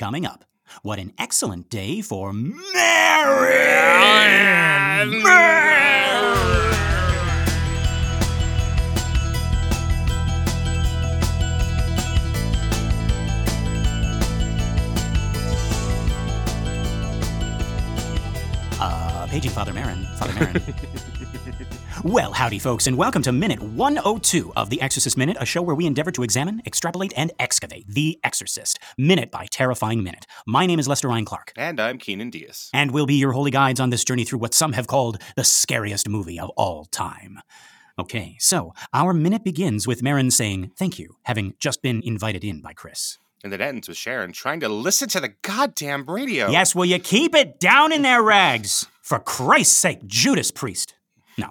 Coming up, what an excellent day for Merrin! Uh, paging Father Merrin. Father Merrin. well, howdy, folks, and welcome to Minute 102 of The Exorcist Minute, a show where we endeavor to examine, extrapolate, and excavate The Exorcist, minute by terrifying minute. My name is Lester Ryan Clark, And I'm Keenan Diaz. and we'll be your holy guides on this journey through what some have called the scariest movie of all time. Okay, so our minute begins with Marin saying thank you, having just been invited in by Chris. And it ends with Sharon trying to listen to the goddamn radio. Yes, will you keep it down in their rags? For Christ's sake, Judas Priest. No.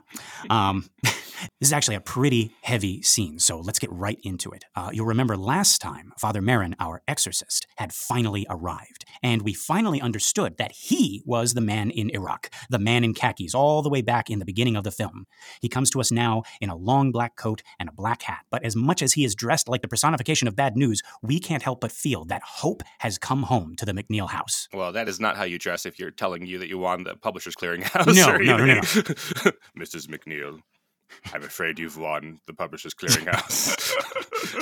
Um, this is actually a pretty heavy scene, so let's get right into it. Uh, you'll remember last time, Father Merrin, our exorcist, had finally arrived, and we finally understood that he was the man in Iraq, the man in khakis, all the way back in the beginning of the film. He comes to us now in a long black coat and a black hat, but as much as he is dressed like the personification of bad news, we can't help but feel that hope has come home to the McNeil house. Well, that is not how you dress if you're telling you that you won the Publishers Clearinghouse. No, or no, no, no. Mrs. McNeil, I'm afraid you've won the Publishers Clearinghouse.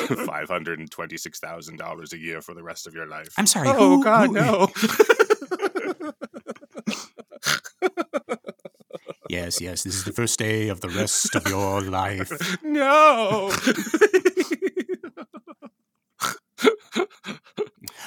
$526,000 a year for the rest of your life. I'm sorry. Oh, who- God, who- no. Yes, yes, this is the first day of the rest of your life. no.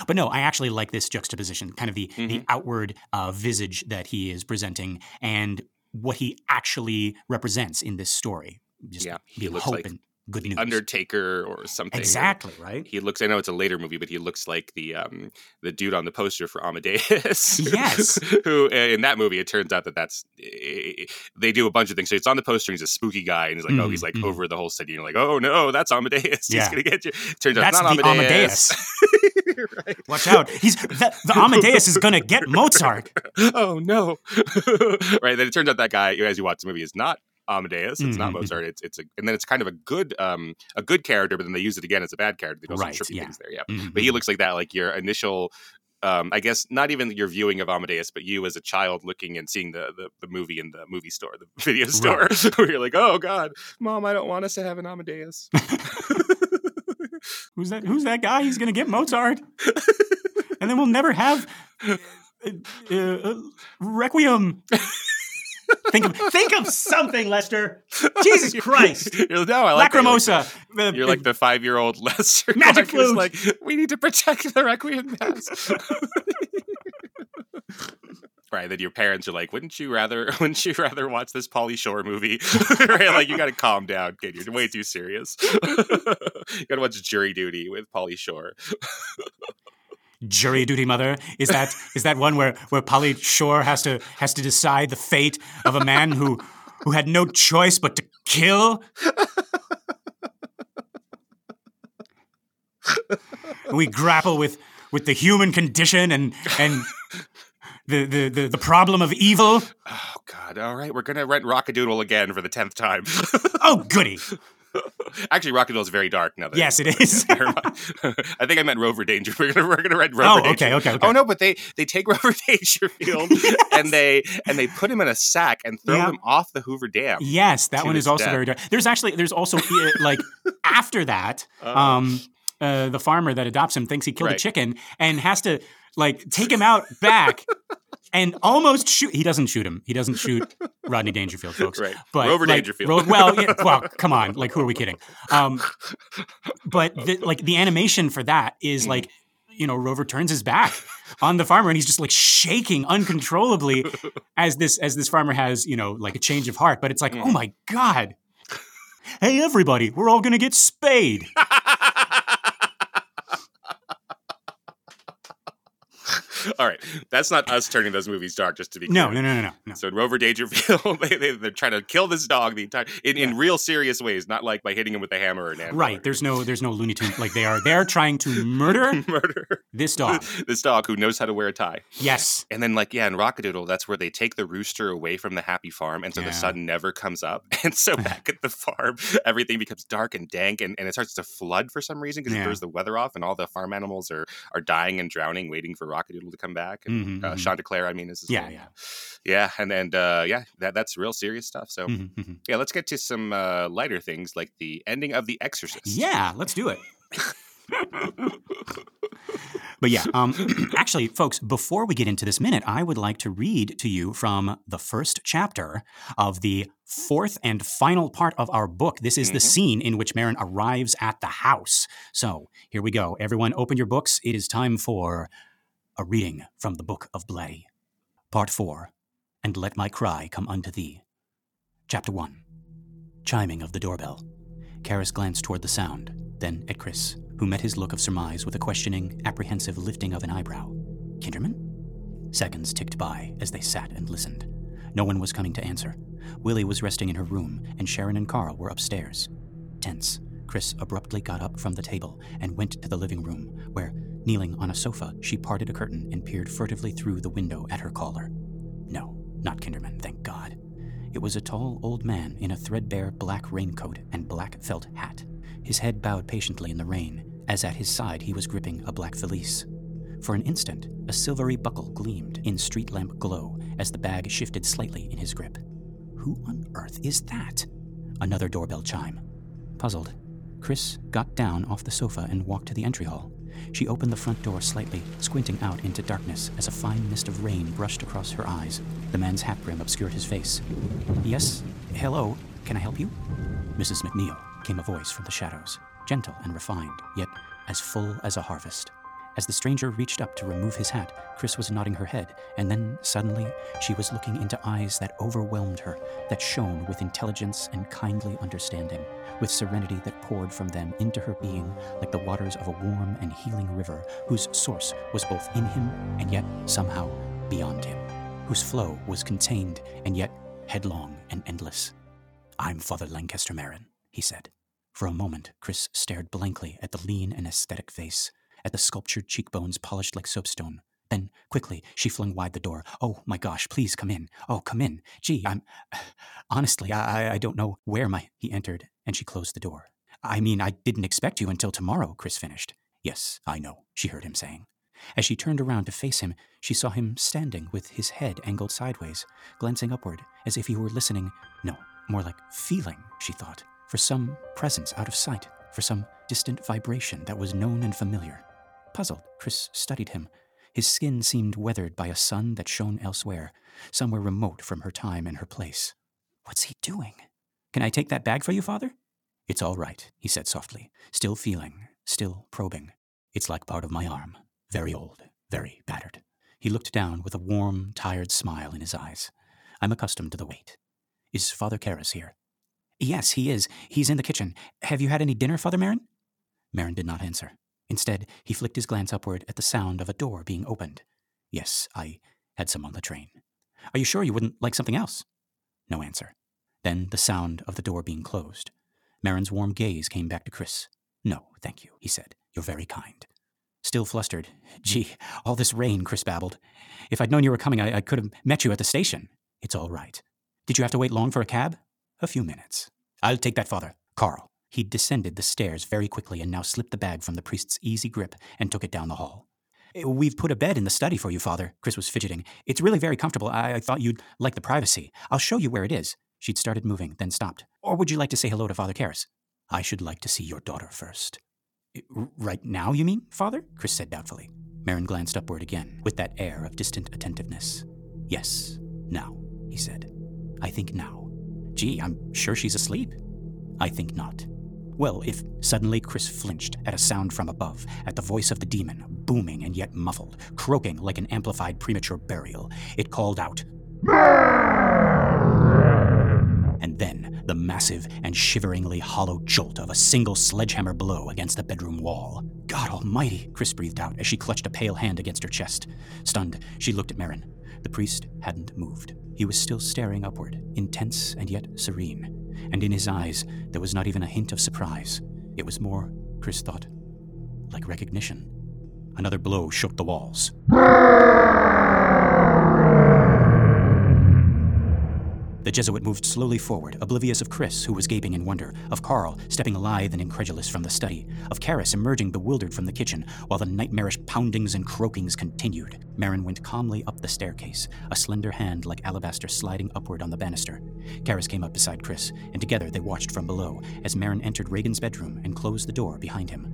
But no, I actually like this juxtaposition, kind of the, the Mhm. outward uh, visage that he is presenting and what he actually represents in this story. Just Yeah, he looks hope like and good news. Undertaker or something. exactly, right? He looks. I know it's a later movie, but he looks like the um the dude on the poster for Amadeus. Yes. who uh, in that movie it turns out that that's eh, they do a bunch of things. So it's on the poster. He's a spooky guy, and he's like, oh, he's Mhm, like mhm. over the whole city. And you're like, oh no, that's Amadeus. He's Yeah. gonna get you. Turns out That's not the Amadeus. right. Watch out. He's the, the Amadeus is going to get Mozart. Oh no. right. Then it turns out that guy, as you watch the movie, is not. Amadeus. It's not Mhm, mhm. Mozart. It's it's a, and then it's kind of a good um a good character, but then they use it again as a bad character. They do some Right, trippy yeah. things there. Yeah. Mhm. but he looks like that like your initial um i guess not even your viewing of amadeus but you as a child looking and seeing the the, the movie in the movie store the video store where you're like oh god mom i don't want us to have an amadeus Who's that? Who's that guy? He's going to get Mozart. and then we'll never have uh, uh, Requiem. Think of think of something, Lester. Jesus Christ. you're, no, I like. Lacrimosa. You're like, you're like the five-year-old Lester Magic flute. like we need to protect the requiem mass Right, then your parents are like, "Wouldn't you rather? Wouldn't you rather watch this Pauly Shore movie?" right, like you got to calm down, kid. You're way too serious. you got to watch Jury Duty with Pauly Shore. Jury duty mother? Is that is that one where where Pauly Shore has to has to decide the fate of a man who who had no choice but to kill? We grapple with with the human condition and and the the the, the problem of evil. Oh God! All right, we're gonna rent Rockadoodle again for the tenth time. oh goody Actually, Rockadoodle's very dark now. That yes it is I think I meant Rover Danger. We're gonna we're gonna rent Rover oh Danger. okay okay okay Oh no, but they they take Rover Dangerfield and they and they put him in a sack and throw Yeah. him off the Hoover Dam. Yes, that one is also death. very dark. There's actually there's also uh, like after that, Uh, um, uh, the farmer that adopts him thinks he killed a chicken and has to like take him out back and almost shoot. He doesn't shoot him. He doesn't shoot Rodney Dangerfield, folks. right. But Rover like, Dangerfield. Ro- well, yeah, well, come on, like who are we kidding? Um, but the, like the animation for that is like. You know, Rover turns his back on the farmer, and he's just like shaking uncontrollably as this as this farmer has you know like a change of heart. But it's like, Mm. oh my god! Hey, everybody, we're all gonna get spayed. All right, that's not us turning those movies dark. Just to be No, clear. no, no, no, no. no. So in Rover Dangerfield, they, they, they're trying to kill this dog the entire in, in real serious ways, not like by hitting him with a hammer or an anvil. Right. There's no there's no Looney Tune like they are they're trying to murder murder this dog. this dog who knows how to wear a tie. Yes. And then, like, yeah, in Rockadoodle, that's where they take the rooster away from the happy farm, and so Yeah. the sun never comes up. And so back at the farm, everything becomes dark and dank, and, and it starts to flood for some reason because Yeah. it throws the weather off, and all the farm animals are are dying and drowning, waiting for Rockadoodle to come back. And Mhm, uh, mhm. Chanticleer, I mean, is Yeah, name. yeah. yeah, and and uh, yeah, that that's real serious stuff. So Mhm, mhm. yeah, let's get to some uh, lighter things like the ending of The Exorcist. Yeah, let's do it. but yeah, um, actually, folks, before we get into this minute, I would like to read to you from the first chapter of the fourth and final part of our book. This is the Mhm. scene in which Merrin arrives at the house. So here we go. Everyone, open your books. It is time for a reading from the Book of Blatty. Part 4 And Let My Cry Come Unto Thee. Chapter 1 Chiming of the doorbell. Karras glanced toward the sound, then at Chris, who met his look of surmise with a questioning, apprehensive lifting of an eyebrow. Kinderman? Seconds ticked by as they sat and listened. No one was coming to answer. Willie was resting in her room, and Sharon and Carl were upstairs. Tense, Chris abruptly got up from the table and went to the living room, where, kneeling on a sofa, she parted a curtain and peered furtively through the window at her caller. No, not Kinderman, thank God. It was a tall old man in a threadbare black raincoat and black felt hat. His head bowed patiently in the rain, as at his side he was gripping a black valise. For an instant, a silvery buckle gleamed in street lamp glow as the bag shifted slightly in his grip. Who on earth is that? Another doorbell chime. Puzzled, Chris got down off the sofa and walked to the entry hall. She opened the front door slightly, squinting out into darkness as a fine mist of rain brushed across her eyes. The man's hat brim obscured his face. Yes, hello, can I help you? Mrs. McNeil, came a voice from the shadows, gentle and refined, yet as full as a harvest. As the stranger reached up to remove his hat, Chris was nodding her head, and then suddenly she was looking into eyes that overwhelmed her, that shone with intelligence and kindly understanding, with serenity that poured from them into her being like the waters of a warm and healing river whose source was both in him and yet somehow beyond him, whose flow was contained and yet headlong and endless. I'm Father Lancaster Merrin, he said. For a moment, Chris stared blankly at the lean and aesthetic face, at the sculptured cheekbones polished like soapstone. Then, quickly, she flung wide the door. Oh, my gosh, please come in. Oh, come in. Gee, I'm. Honestly, I, I- don't know where my. He entered, and she closed the door. I mean, I didn't expect you until tomorrow, Chris finished. Yes, I know, she heard him saying. As she turned around to face him, she saw him standing with his head angled sideways, glancing upward, as if he were listening. No, more like feeling, she thought, for some presence out of sight, for some distant vibration that was known and familiar. Puzzled, Chris studied him. His skin seemed weathered by a sun that shone elsewhere, somewhere remote from her time and her place. What's he doing? Can I take that bag for you, Father? It's all right, he said softly, still feeling, still probing. It's like part of my arm, very old, very battered. He looked down with a warm, tired smile in his eyes. I'm accustomed to the weight. Is Father Karras here? Yes, he is. He's in the kitchen. Have you had any dinner, Father Merrin? Merrin did not answer. Instead, he flicked his glance upward at the sound of a door being opened. Yes, I had some on the train. Are you sure you wouldn't like something else? No answer. Then the sound of the door being closed. Merrin's warm gaze came back to Chris. No, thank you, he said. You're very kind. Still flustered. Gee, all this rain, Chris babbled. If I'd known you were coming, I, I could have met you at the station. It's all right. Did you have to wait long for a cab? A few minutes. I'll take that, Father. Carl. He descended the stairs very quickly and now slipped the bag from the priest's easy grip and took it down the hall. "Eh, We've put a bed in the study for you, Father. Chris was fidgeting. It's really very comfortable. I, I thought you'd like the privacy. I'll show you where it is. She'd started moving, then stopped. Or would you like to say hello to Father Karras? I should like to see your daughter first. "Eh, Right now, you mean, Father? Chris said doubtfully. Merrin glanced upward again, with that air of distant attentiveness. Yes, now, he said. I think now. Gee, I'm sure she's asleep. I think not. Well, if suddenly Chris flinched at a sound from above, at the voice of the demon, booming and yet muffled, croaking like an amplified premature burial, it called out. And then the massive and shiveringly hollow jolt of a single sledgehammer blow against the bedroom wall. God almighty, Chris breathed out as she clutched a pale hand against her chest. Stunned, she looked at Merrin. The priest hadn't moved. He was still staring upward, intense and yet serene. And in his eyes, there was not even a hint of surprise. It was more, Chris thought, like recognition. Another blow shook the walls. The Jesuit moved slowly forward, oblivious of Chris, who was gaping in wonder, of Carl, stepping lithe and incredulous from the study, of Karras emerging bewildered from the kitchen, while the nightmarish poundings and croakings continued. Merrin went calmly up the staircase, a slender hand like alabaster sliding upward on the banister. Karras came up beside Chris, and together they watched from below as Merrin entered Regan's bedroom and closed the door behind him.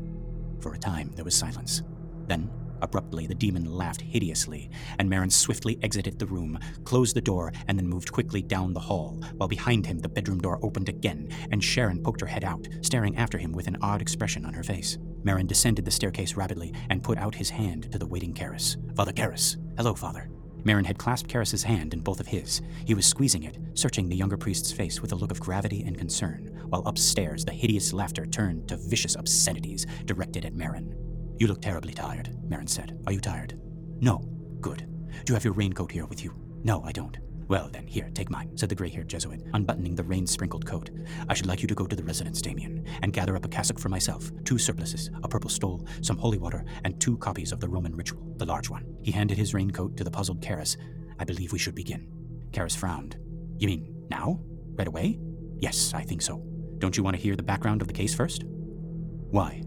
For a time, there was silence. Then, Abruptly, the demon laughed hideously, and Merrin swiftly exited the room, closed the door, and then moved quickly down the hall, while behind him the bedroom door opened again, and Sharon poked her head out, staring after him with an odd expression on her face. Merrin descended the staircase rapidly and put out his hand to the waiting Karras. Father Karras. Hello, Father. Merrin had clasped Karras's hand in both of his. He was squeezing it, searching the younger priest's face with a look of gravity and concern, while upstairs the hideous laughter turned to vicious obscenities directed at Merrin. You look terribly tired, Merrin said. Are you tired? No. Good. Do you have your raincoat here with you? No, I don't. Well, then, here, take mine, said the gray haired Jesuit, unbuttoning the rain sprinkled coat. I should like you to go to the residence, Damien, and gather up a cassock for myself, two surplices, a purple stole, some holy water, and two copies of the Roman ritual, the large one. He handed his raincoat to the puzzled Karras. I believe we should begin. Karras frowned. You mean now? Right away? Yes, I think so. Don't you want to hear the background of the case first? Why?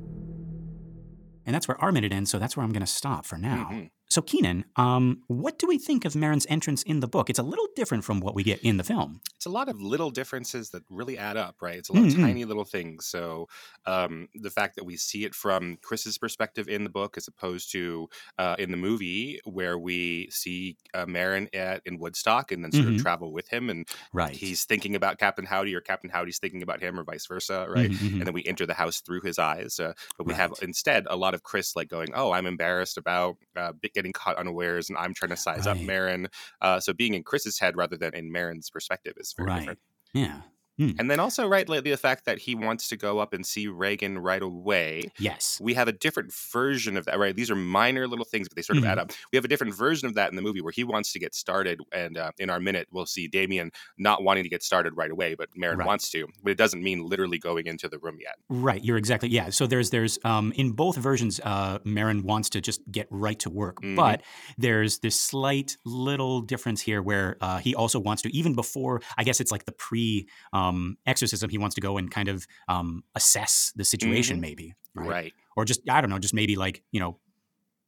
And that's where our minute ends, so that's where I'm going to stop for now. Mm-hmm. So, Keenan, um, what do we think of Merrin's entrance in the book? It's a little different from what we get in the film. It's a lot of little differences that really add up, right? It's a lot mm-hmm. of tiny little things. So, um, the fact that we see it from Chris's perspective in the book, as opposed to uh, in the movie, where we see uh, Merrin at in Woodstock and then sort mm-hmm. of travel with him, and right. he's thinking about Captain Howdy, or Captain Howdy's thinking about him, or vice versa, right? Mm-hmm. And then we enter the house through his eyes. Uh, but we right. have instead a lot of Chris like going, "Oh, I'm embarrassed about uh, getting caught unawares, and I'm trying to size right. up Merrin. Uh, so being in Chris's head rather than in Merrin's perspective is very right. different. Yeah. Hmm. And then also, right, the fact that he wants to go up and see Regan right away. Yes. We have a different version of that, right? These are minor little things, but they sort of mm-hmm. add up. We have a different version of that in the movie where he wants to get started. And uh, in our minute, we'll see Damien not wanting to get started right away, but Merrin right. wants to. But it doesn't mean literally going into the room yet. Right. You're exactly, yeah. So there's, there's, um, in both versions, uh, Merrin wants to just get right to work. Mm-hmm. But there's this slight little difference here where uh, he also wants to, even before, I guess it's like the pre um, exorcism he wants to go and kind of um, assess the situation, mm-hmm. maybe. Right? right? Or just I don't know, just maybe like you know,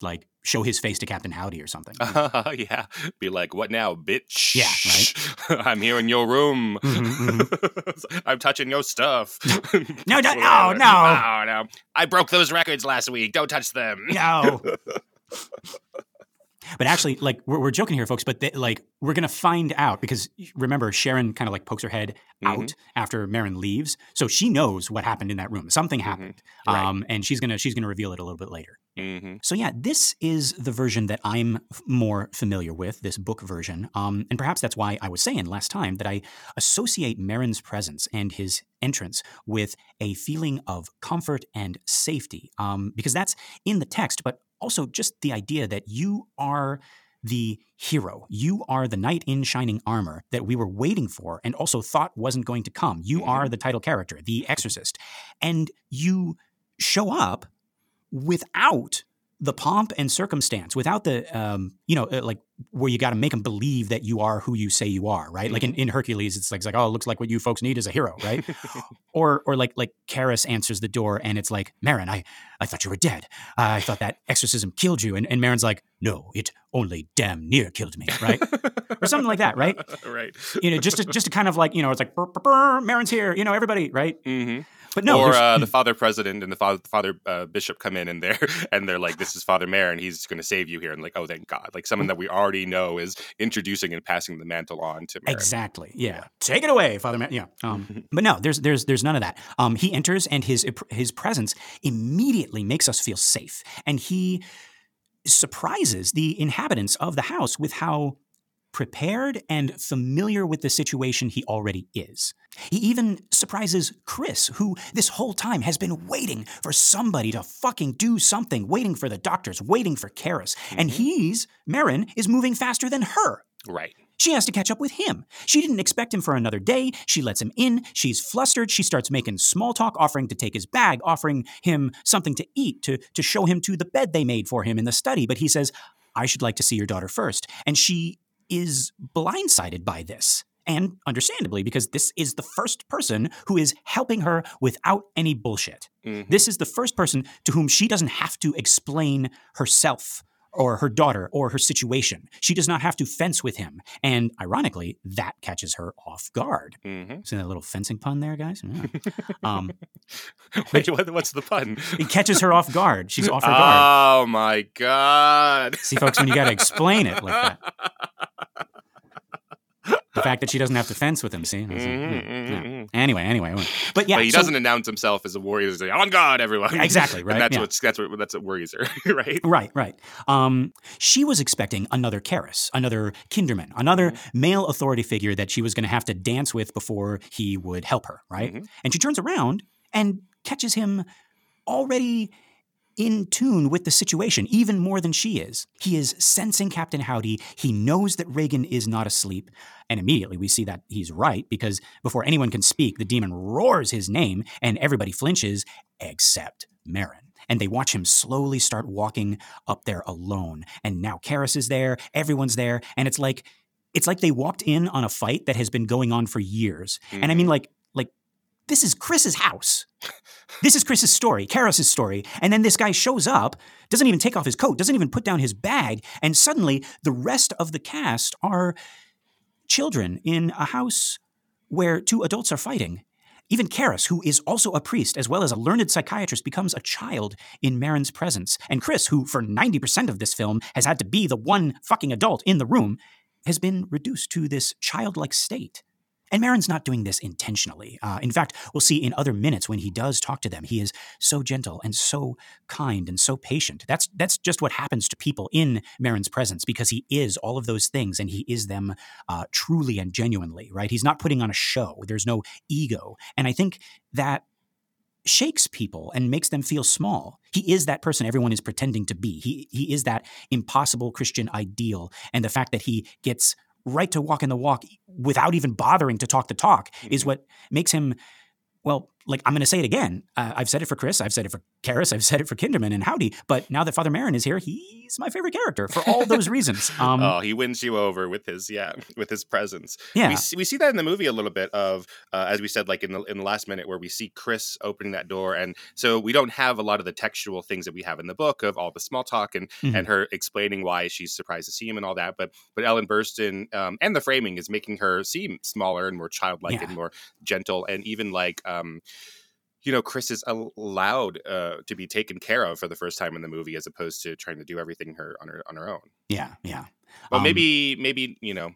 like show his face to Captain Howdy or something. Uh, yeah, be like, "What now, bitch? Yeah, right. I'm here in your room. Mm-hmm, mm-hmm. I'm touching your stuff. no, no, no, no, no, no. I broke those records last week. Don't touch them. No. But actually, like we're, we're joking here, folks. But they, like we're gonna find out because remember, Sharon kind of like pokes her head mm-hmm. out after Merrin leaves, so she knows what happened in that room. Something mm-hmm. happened, mm-hmm. right. um, and she's gonna she's gonna reveal it a little bit later. Mm-hmm. So yeah, this is the version that I'm more familiar with, this book version, um, and perhaps that's why I was saying last time that I associate Merrin's presence and his entrance with a feeling of comfort and safety, um, because that's in the text, but also just the idea that you are the hero. You are the knight in shining armor that we were waiting for and also thought wasn't going to come. You mm-hmm. are the title character, the exorcist. And you show up without the pomp and circumstance without the um, you know uh, like where you got to make them believe that you are who you say you are right? Mm-hmm. like in, mm-hmm. in hercules it's like, it's like oh it looks like what you folks need is a hero right? Or or like like Karras answers the door and it's like Merrin I I thought you were dead. Uh, I thought that exorcism killed you. And, and Merrin's like no it only damn near killed me right? Or something like that right? Right. You know just to, just to kind of like you know it's like burr, burr, burr, here you know everybody right? Mm-hmm. But no, or uh, the father president and the father, father uh, bishop come in and they're and they're like, "This is Father Mayor, and he's going to save you here." And like, oh, thank God! Like someone that we already know is introducing and passing the mantle on to Merrin. Exactly. Yeah. yeah. Take it away, Father Mayor. Yeah. Um, but no, there's there's there's none of that. Um, he enters and his his presence immediately makes us feel safe, and he surprises the inhabitants of the house with how prepared and familiar with the situation he already is. He even surprises Chris, who this whole time has been waiting for somebody to fucking do something, waiting for the doctors, waiting for Karras. And Mhm. he's, Merrin, is moving faster than her. Right. She has to catch up with him. She didn't expect him for another day. She lets him in. She's flustered. She starts making small talk, offering to take his bag, offering him something to eat, to, to show him to the bed they made for him in the study. But he says, I should like to see your daughter first. And she is blindsided by this. And understandably, because this is the first person who is helping her without any bullshit. Mhm. This is the first person to whom she doesn't have to explain herself or her daughter or her situation. She does not have to fence with him. And ironically, that catches her off guard. Mhm. See that little fencing pun there, guys? Yeah. Um, Wait, what, what's the pun? it catches her off guard. She's off her guard. Oh my god! See, folks, when you got to explain it like that. The fact that she doesn't have to fence with him, see? That's- Mhm, yeah, mhm, yeah. mhm. Anyway, anyway. But yeah, but he so- doesn't announce himself as a warrior. He's like, "On God, everyone!" Exactly, right, And that's yeah. what's that's what that's what worries her, right? Right, right. Um, she was expecting another Karras, another Kinderman, another male authority figure that she was going to have to dance with before he would help her, right? Mhm. And she turns around and catches him already in tune with the situation, even more than she is. He is sensing Captain Howdy. He knows that Regan is not asleep. And immediately we see that he's right because before anyone can speak, the demon roars his name and everybody flinches except Merrin. And they watch him slowly start walking up there alone. And now Karras is there, everyone's there, and it's like it's like they walked in on a fight that has been going on for years. And I mean mm-hmm. like like this is Chris's house. This is Chris's story, Karras' story. And then this guy shows up, doesn't even take off his coat, doesn't even put down his bag, and suddenly the rest of the cast are children in a house where two adults are fighting. Even Karras, who is also a priest as well as a learned psychiatrist, becomes a child in Merrin's presence. And Chris, who for 90% of this film has had to be the one fucking adult in the room, has been reduced to this childlike state. And Merrin's not doing this intentionally. Uh, in fact, we'll see in other minutes when he does talk to them, he is so gentle and so kind and so patient. That's that's just what happens to people in Merrin's presence because he is all of those things and he is them uh, truly and genuinely. Right? He's not putting on a show. There's no ego, and I think that shakes people and makes them feel small. He is that person everyone is pretending to be. He he is that impossible Christian ideal, and the fact that he gets right to walk in the walk without even bothering to talk the talk is Mhm. what makes him well like i'm going to say it again uh, i've said it for chris i've said it for Karras, i've said it for kinderman and howdy but now that father Merrin is here he's my favorite character for all those reasons um, oh, he wins you over with his yeah, with his presence. yeah We see, we see that in the movie a little bit of uh, as we said like in the in the last minute where we see Chris opening that door and so we don't have a lot of the textual things that we have in the book of all the small talk and Mhm. and her explaining why she's surprised to see him and all that but but Ellen Burstyn um, and the framing is making her seem smaller and more childlike Yeah. and more gentle and even like um you know, Chris is allowed uh, to be taken care of for the first time in the movie, as opposed to trying to do everything her on her on her own. yeah yeah But Um, maybe, maybe you know,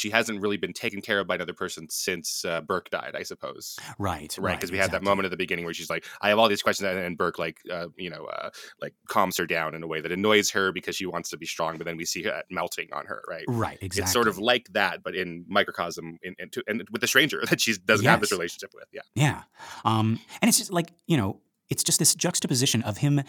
she hasn't really been taken care of by another person since uh, Burke died. I suppose, right right? Because we had that moment at the beginning where she's like, "I have all these questions," and, Burke, like, uh, you know, uh, like calms her down in a way that annoys her because she wants to be strong, but then we see that melting on her, right? right exactly It's sort of like that, but in microcosm, in, in to, and with a stranger that she doesn't have this relationship with. Yeah, Yeah. Um, and it's just like, you know, it's just this juxtaposition of him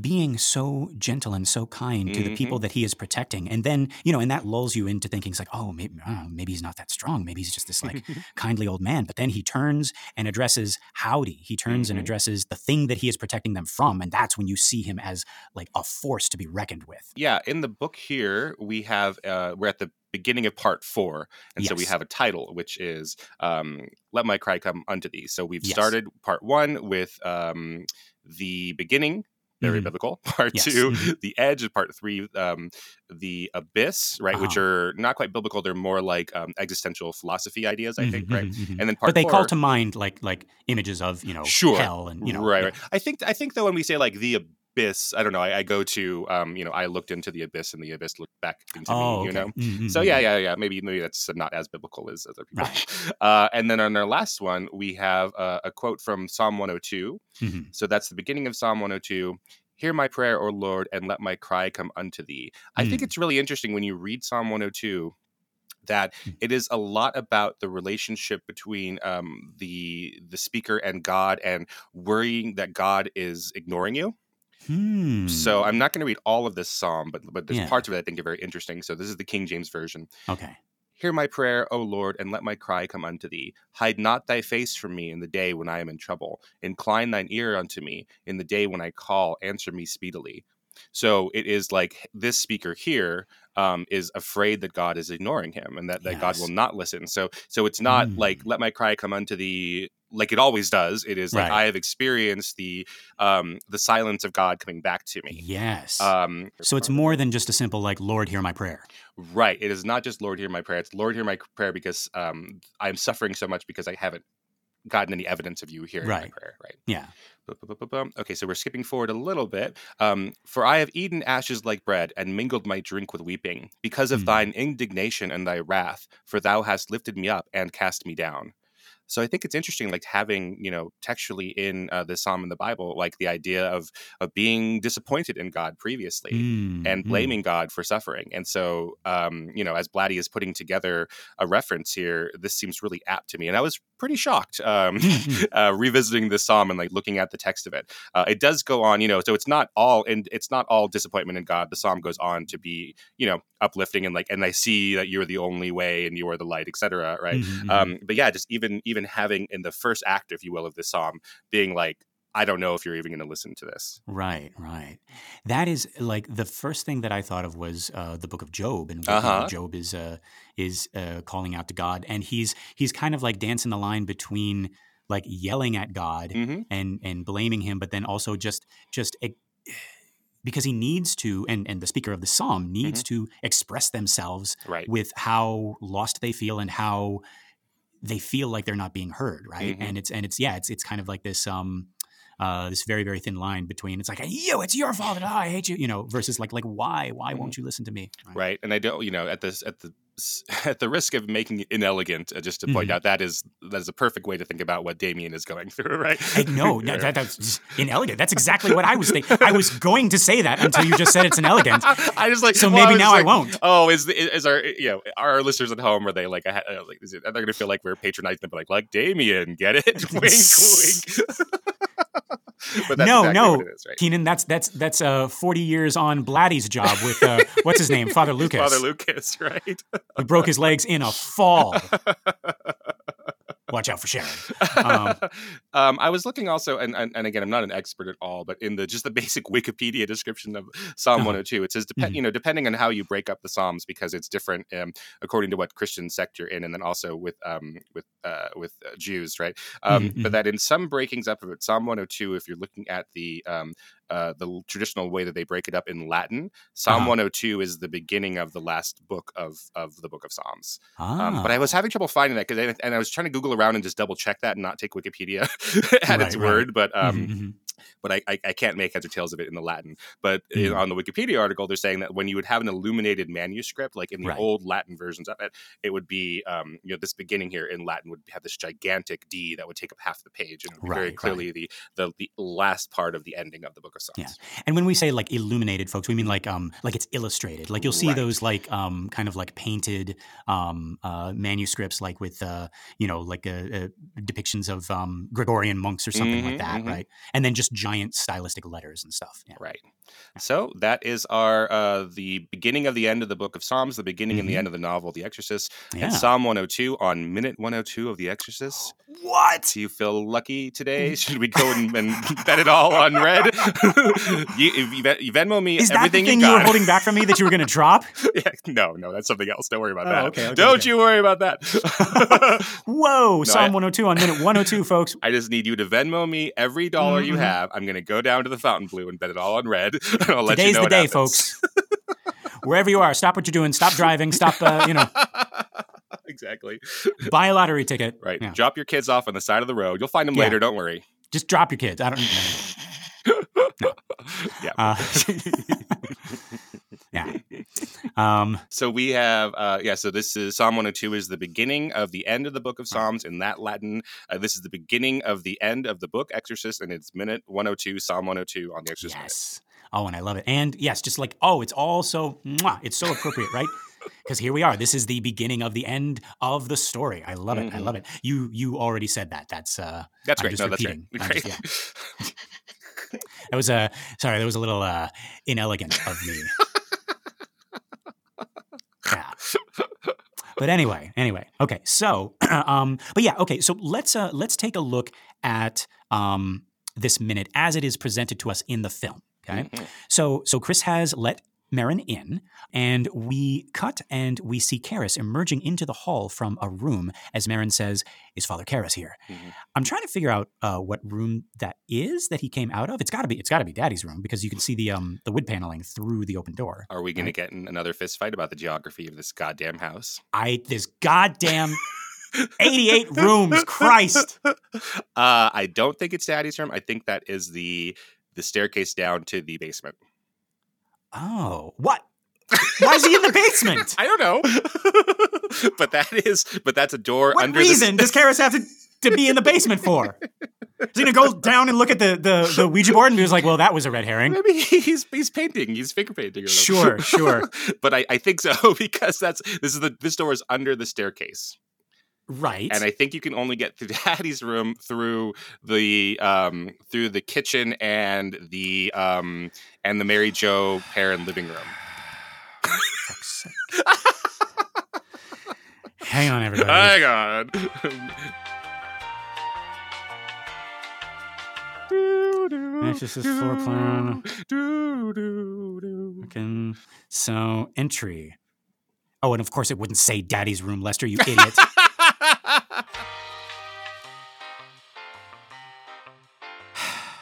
being so gentle and so kind to the Mhm. people that he is protecting. And then, you know, and that lulls you into thinking, it's like, oh, maybe, know, maybe he's not that strong. Maybe he's just this like kindly old man. But then he turns and addresses Howdy. He turns and Mhm. addresses the thing that he is protecting them from. And that's when you see him as like a force to be reckoned with. yeah. In the book here, we have uh, we're at the beginning of part four, and so we have a title which is um, "Let My Cry Come Unto Thee." So we've Yes. started part one with um, the beginning. Very Mhm. biblical. Part Yes. 2 Mhm. the edge. Part three, um, the abyss. Right, which Uh-huh. are not quite biblical. They're more like um, existential philosophy ideas, I think. Mhm, Right, mhm, mhm. and then part But they four, call to mind like like images of, you know, Sure. hell and, you know. right, yeah. right. I think I think though when we say like the abyss, I don't know. I, I go to um, you know, I looked into the abyss, and the abyss looked back into Oh, me. You okay. know. Mhm, So yeah, mhm. yeah, yeah. Maybe maybe that's not as biblical as other people. Right. Uh, and then on our last one, we have uh, a quote from Psalm 102. Mhm. So that's the beginning of Psalm 102. Hear my prayer, O Lord, and let my cry come unto thee. I think Mm. it's really interesting when you read Psalm 102 that Hmm. it is a lot about the relationship between um, the the speaker and God, and worrying that God is ignoring you. Hmm. So I'm not going to read all of this psalm, but but there's Yeah. parts of it I think are very interesting. So this is the King James version. okay. Hear my prayer, O Lord, and let my cry come unto thee. Hide not thy face from me in the day when I am in trouble. Incline thine ear unto me in the day when I call. Answer me speedily. So it is like this speaker here um, is afraid that God is ignoring him and that, that God will not listen. So so it's not Mm. like let my cry come unto thee like it always does. It is like Right. I have experienced the um, the silence of God coming back to me. Yes. Um, so it's more than just a simple like Lord, hear my prayer. Right. It is not just Lord hear my prayer. It's Lord hear my prayer because um, I'm suffering so much because I haven't gotten any evidence of you hearing my prayer. Right. Yeah. Okay, so we're skipping forward a little bit. Um, For I have eaten ashes like bread and mingled my drink with weeping because of Hmm. thine indignation and thy wrath, for thou hast lifted me up and cast me down. So I think it's interesting, like having you know textually in uh, this psalm in the Bible, like the idea of of being disappointed in God previously Mm, and mm. blaming God for suffering. And so, um, you know, as Blatty is putting together a reference here, this seems really apt to me. And I was pretty shocked um, uh, revisiting this psalm and like looking at the text of it. Uh, it does go on, you know, so it's not all and it's not all disappointment in God. The psalm goes on to be, you know, uplifting and like, and I see that you're the only way and you are the light, etc. Right. Mhm, mhm. Um, but yeah, just even even having in the first act, if you will, of this psalm, being like, I don't know if you're even going to listen to this. Right, right. That is like the first thing that I thought of was uh, the Book of Job, and where, you know, Uh-huh. Job is uh, is uh, calling out to God, and he's he's kind of like dancing the line between like yelling at God hmm and and blaming him, but then also just just e- because he needs to, and and the speaker of the psalm needs to express themselves Right. with how lost they feel and how they feel like they're not being heard, right? Mhm. And it's and it's yeah, it's it's kind of like this um uh this very very thin line between it's like you, it's your fault and oh, I hate you, you know, versus like like why why Mhm. won't you listen to me? right and i don't you know at this at the at the risk of making it inelegant uh, just to point Mhm. out that is that is a perfect way to think about what damien is going through right Hey, no, no, that, that's inelegant. That's exactly what I was thinking. I was going to say that until you just said it's inelegant. i just like So well, maybe was now I won't. oh is is our you know are our listeners at home are they like, I ha- uh, like is it, are they gonna feel like we're patronizing them like like damien get it wink wink but that's No, exactly no, right? Keenan, that's that's that's uh, forty years on Blatty's job with uh, what's his name, Father Lucas, father lucas right? He broke his legs in a fall. Watch out for Sharon. Um, um, I was looking also, and, and and again, I'm not an expert at all, but in the just the basic Wikipedia description of Psalm Uh-huh. 102, it says, dep- Mhm. you know, depending on how you break up the Psalms, because it's different um, according to what Christian sect you're in, and then also with um, with uh, with uh, Jews, right? Um, Mhm, But that in some breakings up of it, Psalm 102, if you're looking at the um, uh, the traditional way that they break it up in Latin, Psalm Uh-huh. 102 is the beginning of the last book of of the book of Psalms. ah, Um, but I was having trouble finding that because and I was trying to Google around and just double check that and not take Wikipedia at its Right, right. word. But um, Mhm, mhm. But I, I I can't make heads or tails of it in the Latin. But in- Mhm. on the Wikipedia article, they're saying that when you would have an illuminated manuscript, like in the Right. old Latin versions of it, it would be um, you know this beginning here in Latin would have this gigantic D that would take up half the page and be very Right, right. clearly the, the the last part of the ending of the Book of Psalms. Yeah. And when we say like illuminated, folks, we mean like um like it's illustrated. Like you'll see Right. those like um kind of like painted um uh manuscripts like with uh you know like uh, uh, depictions of um Gregorian monks or something like Mhm, that, mhm. right? And then just giant stylistic letters and stuff. Yeah. Right. So that is our uh, the beginning of the end of the Book of Psalms, the beginning and the Mhm. end of the novel, The Exorcist, Yeah. and Psalm 102 on minute 102 of The Exorcist. What? Do you feel lucky today? Should we go and, and bet it all on red? you, you, you Venmo me Is that the everything thing you you were holding back from me that you were going to drop? Yeah, no, no, that's something else. Don't worry about Oh, that. okay, okay, Don't okay. you worry about that. Whoa! Psalm I- 102 on minute 102, folks. I just need you to Venmo me every dollar you Mhm. I'm going to go down to the Fontainebleau and bet it all on red. and I'll let Today's you know the day, happens. folks. Wherever you are, stop what you're doing. Stop driving. Stop. Uh, you know, exactly. buy a lottery ticket. Right. Yeah. Drop your kids off on the side of the road. You'll find them Yeah. later. Don't worry. Just drop your kids. I don't. yeah. Uh, yeah. Um, So we have, uh, yeah. So this is Psalm 102 is the beginning of the end of the book of Psalms in that Latin. Uh, this is the beginning of the end of the book Exorcist, and it's minute 102, Psalm 102 on the Exorcist. Minute. yes. Oh, and I love it. And yes, just like oh, it's all so mwah, it's so appropriate, right? because here we are. This is the beginning of the end of the story. I love it. I love it. You you already said that. That's uh That's I'm great. No, repeating. I'm Great. just- that was a sorry. That was a little uh inelegant of me. Yeah. But anyway, anyway, okay. So, um, but yeah, okay. So let's uh, let's take a look at um, this minute as it is presented to us in the film. Okay. Mhm. So so Chris has let Merrin in, and we cut and we see Karras emerging into the hall from a room as Merrin says, "Is Father Karras here?" Mhm. I'm trying to figure out uh, what room that is that he came out of. It's got to be it's got to be Daddy's room because you can see the um the wood paneling through the open door. Are we going Right. to get in another fist fight about the geography of this goddamn house? I this goddamn 88 rooms, Christ. Uh, I don't think it's Daddy's room. I think that is the the staircase down to the basement. Oh, what? Why is he in the basement? I don't know, but that is but that's a door What under reason the does Karras have to, to be in the basement for? Is he gonna go down and look at the, the, the Ouija board and be like, well, that was a red herring? Maybe he's he's painting. He's finger painting. Or something. Sure, sure. but I, I think so because that's this is the this door is under the staircase, Right. and I think you can only get to Daddy's room through the um through the kitchen and the um and the Mary Jo Perrin living room. Hang on, everybody. Hang on. His floor plan. Do, do, do. Fucking- So, entry. Oh, and of course it wouldn't say Daddy's room, Lester, you idiot.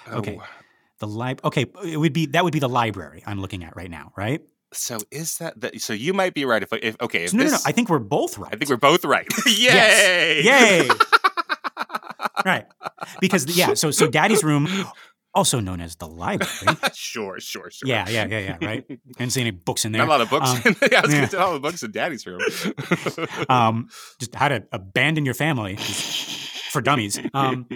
Okay. Oh, the lib. Okay, it would be that would be the library I'm looking at right now, right? So is that the, so? You might be right. If, if okay, if no, no, no. I think we're both right. I think we're both right. Yay! Yay! right. Because yeah, so so Daddy's room, also known as the library. sure, sure, sure. Yeah, yeah, yeah, yeah. Right. I didn't see any books in Not there. a lot of books. Um, in yeah, I was yeah. gonna say not a lot of books in Daddy's room. um, just how to abandon your family for dummies. Um,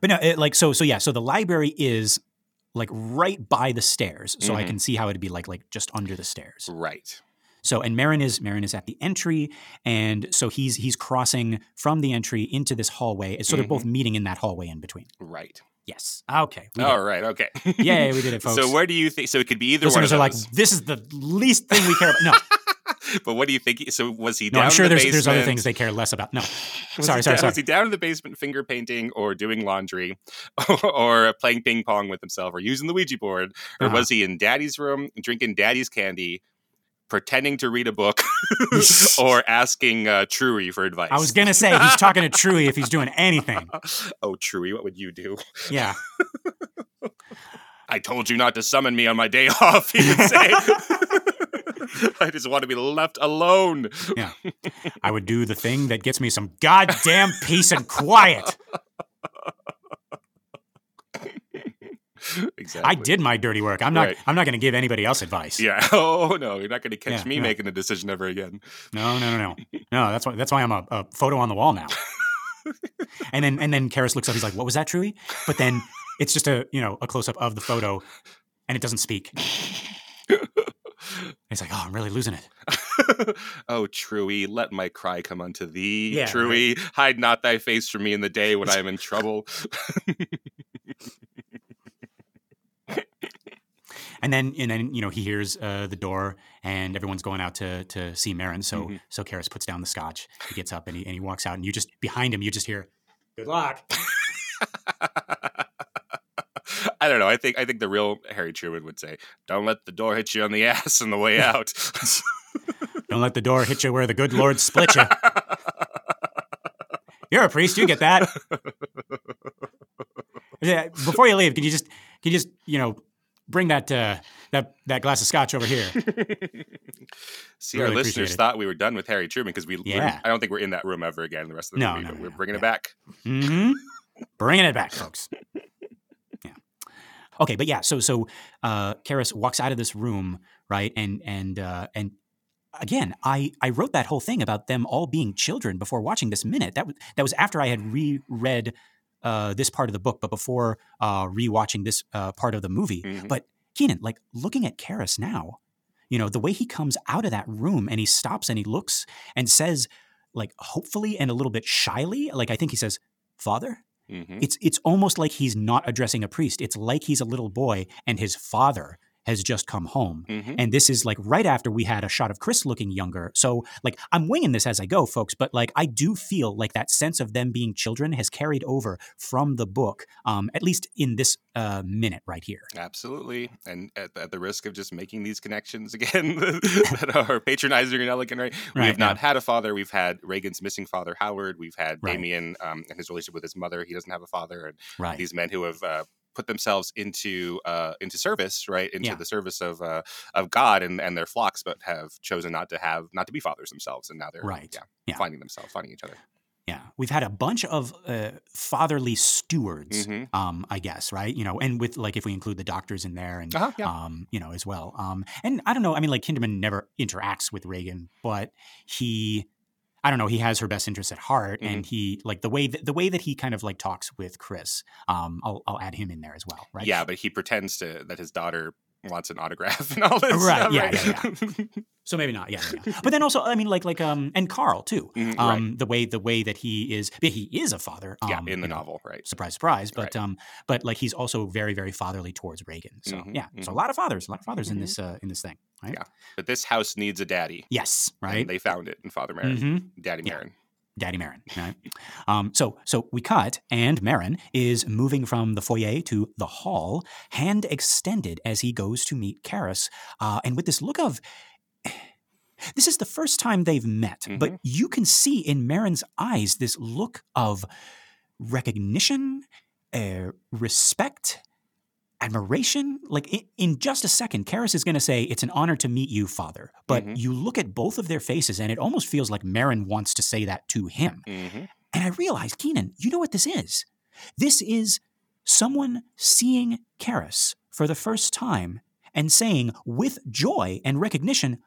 but no, it, like so, so yeah. So the library is like right by the stairs, so I Mhm. can see how it'd be like like just under the stairs. right. So and Merrin is Merrin is at the entry, and so he's he's crossing from the entry into this hallway. So they're both meeting in that hallway in between. Right. Yes. Okay. we did right. Okay. Yay, we did it, folks. So where do you think? So it could be either Listeners one are like, this is the least thing we care about. No, but what do you think? he- So was he no, down I'm sure the there's there's other things they care less about. No, sorry, sorry, down, sorry. Was he down in the basement finger painting or doing laundry or playing ping pong with himself or using the Ouija board? Or Uh-huh. was he in daddy's room drinking daddy's candy, pretending to read a book or asking uh, Truey for advice? I was gonna say he's talking to Truey if he's doing anything. oh, Truey, what would you do? Yeah. I told you not to summon me on my day off, he would say. I just want to be left alone. Yeah. I would do the thing that gets me some goddamn peace and quiet. exactly. I did my dirty work. I'm not. Right. I'm not going to give anybody else advice. Yeah. Oh no, you're not going to catch Yeah, me yeah. making a decision ever again. No, no, no, no. No, that's why. That's why I'm a, a photo on the wall now. and then and then Karras looks up. He's like, "What was that, Truey?" But then it's just a you know a close up of the photo, and it doesn't speak. It's like, "Oh, I'm really losing it." oh, Truey, let my cry come unto thee. Yeah, Truey, hide not thy face from me in the day when I am in trouble. And then and then you know he hears uh, the door, and everyone's going out to to see Merrin. So Mhm. so Karras puts down the scotch. He gets up and he and he walks out, and you just behind him, you just hear, "Good luck." I don't know. I think I think the real Harry Truman would say, "Don't let the door hit you on the ass on the way out." Don't let the door hit you where the good Lord split you. You're a priest, you get that. Yeah, Before you leave, can you just can you just you know bring that uh, that that glass of scotch over here? See, Really our listeners thought we were done with Harry Truman because we. Yeah. I don't think we're in that room ever again. The rest of the No, movie, no, but no, we're bringing it back. hmm Bringing it back, folks. Okay, but yeah, so so uh, Karras walks out of this room, right, and and uh, and again, I I wrote that whole thing about them all being children before watching this minute. That was that was after I had reread uh, this part of the book, but before uh, rewatching this uh, part of the movie. Mhm. But Keenan, like looking at Karras now, you know, the way he comes out of that room and he stops and he looks and says, like, hopefully and a little bit shyly, like, I think he says, Father? Hmm It's it's almost like he's not addressing a priest. It's like he's a little boy and his father has just come home. hmm And this is like right after we had a shot of Chris looking younger. So like I'm winging this as I go, folks, but like I do feel like that sense of them being children has carried over from the book, um, at least in this uh, minute right here. Absolutely. And at, at the risk of just making these connections again that are patronizing and elegant, right? we Right, have not had a father. We've had Regan's missing father, Howard. We've had Right. Damien um, and his relationship with his mother. He doesn't have a father. And Right. these men who have uh, put themselves into uh, into service, right, into Yeah. the service of uh, of God and, and their flocks, but have chosen not to have not to be fathers themselves, and now they're Right. yeah, Yeah. finding themselves, finding each other. Yeah, we've had a bunch of uh, fatherly stewards, Mhm. um, I guess, right? You know, and with like if we include the doctors in there, and Uh-huh, yeah. um, you know, as well. Um, and I don't know. I mean, like Kinderman never interacts with Reagan, but he, I don't know, he has her best interests at heart, Mm-hmm. and he like the way that the way that he kind of like talks with Chris. Um, I'll I'll add him in there as well, right? Yeah, but he pretends to that his daughter wants an autograph and all this. Right, stuff, yeah, right? So maybe not. Yeah, yeah, yeah. But then also, I mean, like like um, and Carl too. Right. Um, the way the way that he is, he is a father. Um, yeah, in the you know, novel, right? surprise surprise but Right. um but like he's also very very fatherly towards regan so Mhm, yeah so a mhm. lot of fathers a lot of fathers in Mhm. this uh in this thing right Yeah. But this house needs a daddy. yes and right they found it in Father Merrin, hmm Daddy Yeah. Merrin. Daddy Merrin, right? Um so so we cut and Merrin is moving from the foyer to the hall hand extended as he goes to meet Karras uh and with this look of this is the first time they've met, but you can see in Merrin's eyes this look of recognition, uh, respect, admiration. Like in, in just a second, Karras is going to say, It's an honor to meet you, Father. But Mhm. you look at both of their faces, and it almost feels like Merrin wants to say that to him. hmm And I realized, Keenan, you know what this is? This is someone seeing Karras for the first time and saying with joy and recognition,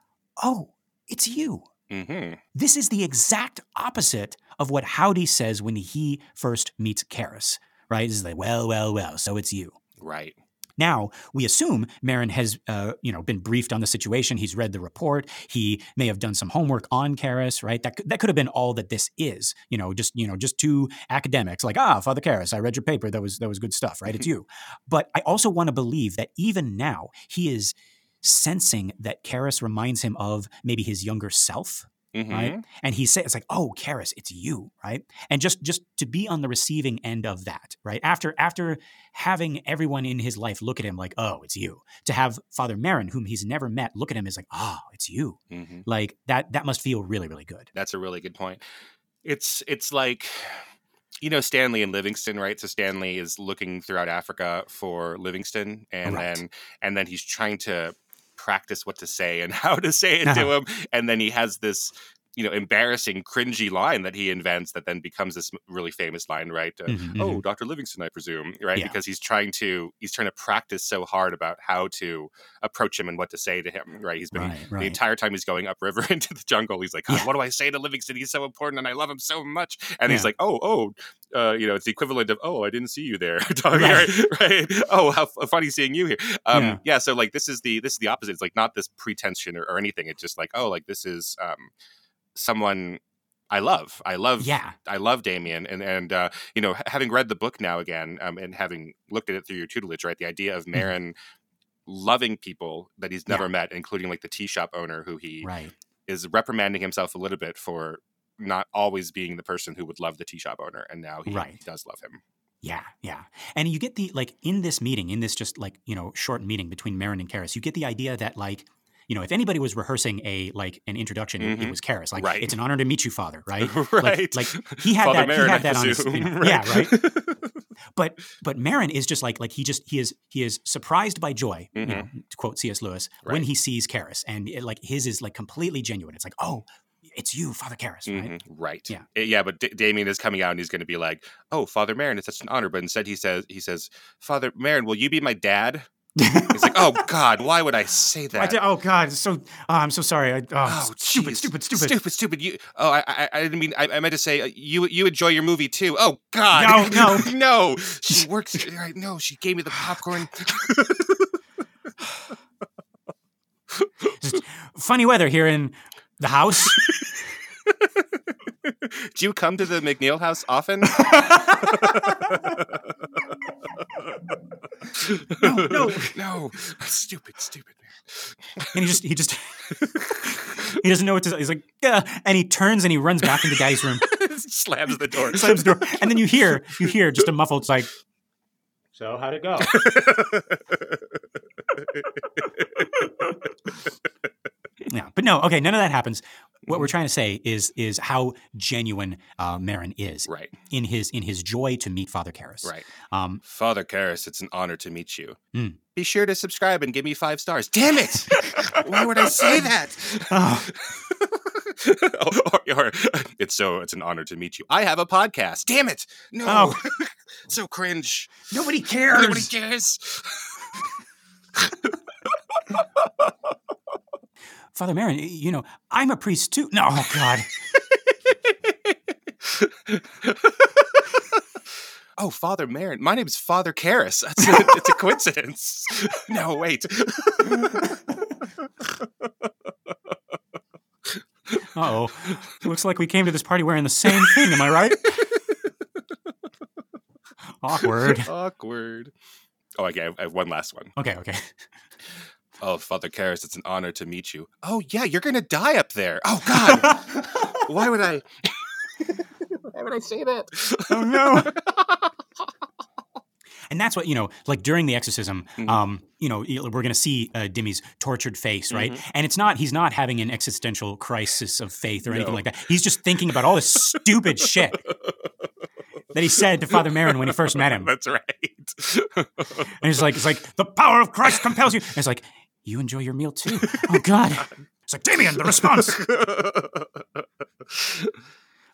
Oh, it's you. hmm This is the exact opposite of what Howdy says when he first meets Karras, right? This is like, well, well, well, so it's you. Right. Now we assume Merrin has, uh, you know, been briefed on the situation. He's read the report. He may have done some homework on Karras, right? That could, that could have been all that this is. You know, just you know, just two academics like, ah, Father Karras, I read your paper. That was that was good stuff, right? It's you. But I also want to believe that even now he is sensing that Karras reminds him of maybe his younger self, hmm right? And he says, "It's like, oh, Karras, it's you, right?" And just just to be on the receiving end of that, right? After after having everyone in his life look at him like, "Oh, it's you," to have Father Merrin, whom he's never met, look at him as like, "Oh, it's you," hmm like that that must feel really really good. That's a really good point. It's it's like you know Stanley and Livingstone, right? So Stanley is looking throughout Africa for Livingstone, and Right. then and then he's trying to practice what to say and how to say it to Uh-huh. him, and then he has this you know embarrassing, cringy line that he invents that then becomes this really famous line, right? Uh, Mhm, oh dr livingstone i presume right Yeah. because he's trying to he's trying to practice so hard about how to approach him and what to say to him right he's been Right, the entire time he's going upriver into the jungle he's like "God, Yeah. what do i say to livingstone he's so important and i love him so much and he's like oh oh uh, you know, it's the equivalent of "Oh, I didn't see you there." Right. right. right? Oh, how f- funny seeing you here. Um, Yeah. yeah. So, like, this is the this is the opposite. It's like not this pretension or, or anything. It's just like, oh, like this is um, someone I love. I love. Yeah, I love Damien, and and uh, you know, having read the book now again, um, and having looked at it through your tutelage, right? The idea of Merrin loving people that he's never Yeah. met, including like the tea shop owner, who he right. is reprimanding himself a little bit for not always being the person who would love the tea shop owner, and now he Right. does love him. Yeah, yeah. And you get the like in this meeting, in this just like, you know, short meeting between Merrin and Karras, you get the idea that like, you know, if anybody was rehearsing a like an introduction, it, it was Karras. Like, Right. it's an honor to meet you, Father, right? right. like, he had Father that- he Merrin, had that on his- you know, yeah, right? But but Merrin is just like like he just he is he is surprised by joy, you know, to quote C.S. Lewis, when Mm-hmm. He sees Karras, and it, like his is like completely genuine. It's like, oh, it's you, Father Karras, right? Mhm, Right. Yeah. Uh, Yeah, but D- Damien is coming out and he's going to be like, "Oh, Father Merrin, it's such an honor." But instead, he says, "He says, Father Merrin, will you be my dad?" He's like, "Oh God, why would I say I that?" did- oh God, so oh, I'm so sorry. I, oh, Oh, stupid, jeez. stupid, stupid, stupid, stupid. You. Oh, I, I, I didn't mean. I, I meant to say uh, you. You enjoy your movie too. Oh God, No, no, no. She works. Right? No, she gave me the popcorn. Funny weather here in the house. Do you come to the MacNeil house often? No, no. no. Stupid, stupid man. and he just he just he doesn't know what to say. He's like, yeah. and he turns and he runs back into Daddy's room, Slams the door. slams the door, and then you hear you hear just a muffled it's like. So how'd it go? Yeah, but no, okay, none of that happens. What we're trying to say is is how genuine uh, Merrin is right, in his in his joy to meet Father Karras. right. Um, Father Karras, it's an honor to meet you. Mm. Be sure to subscribe and give me five stars. Damn it! Why would I say that? oh, or, or, it's so it's an honor to meet you. I have a podcast. Damn it! No, Oh. so cringe. nobody cares. Nobody cares. Father Merrin, you know, I'm a priest too. No, oh God. oh, Father Merrin. My name's Father Karras. That's a, it's a coincidence. no, wait. oh. Looks like we came to this party wearing the same thing. Am I right? Awkward. Awkward. Oh, okay. I have- I have one last one. Okay, okay. Oh, Father Karras, it's an honor to meet you. Oh, yeah, you're gonna die up there. Oh God, why would I? Why would I say that? oh no. And that's what you know, like during the exorcism, Mhm. um, you know, we're going to see uh, Dimmy's tortured face, right? Mhm. And it's not—he's not having an existential crisis of faith or anything No. like that. He's just thinking about all this stupid shit that he said to Father Merrin when he first met him. That's right. And he's like, it's like the power of Christ compels you. And it's like, you enjoy your meal too. Oh God. It's like Damien, the response.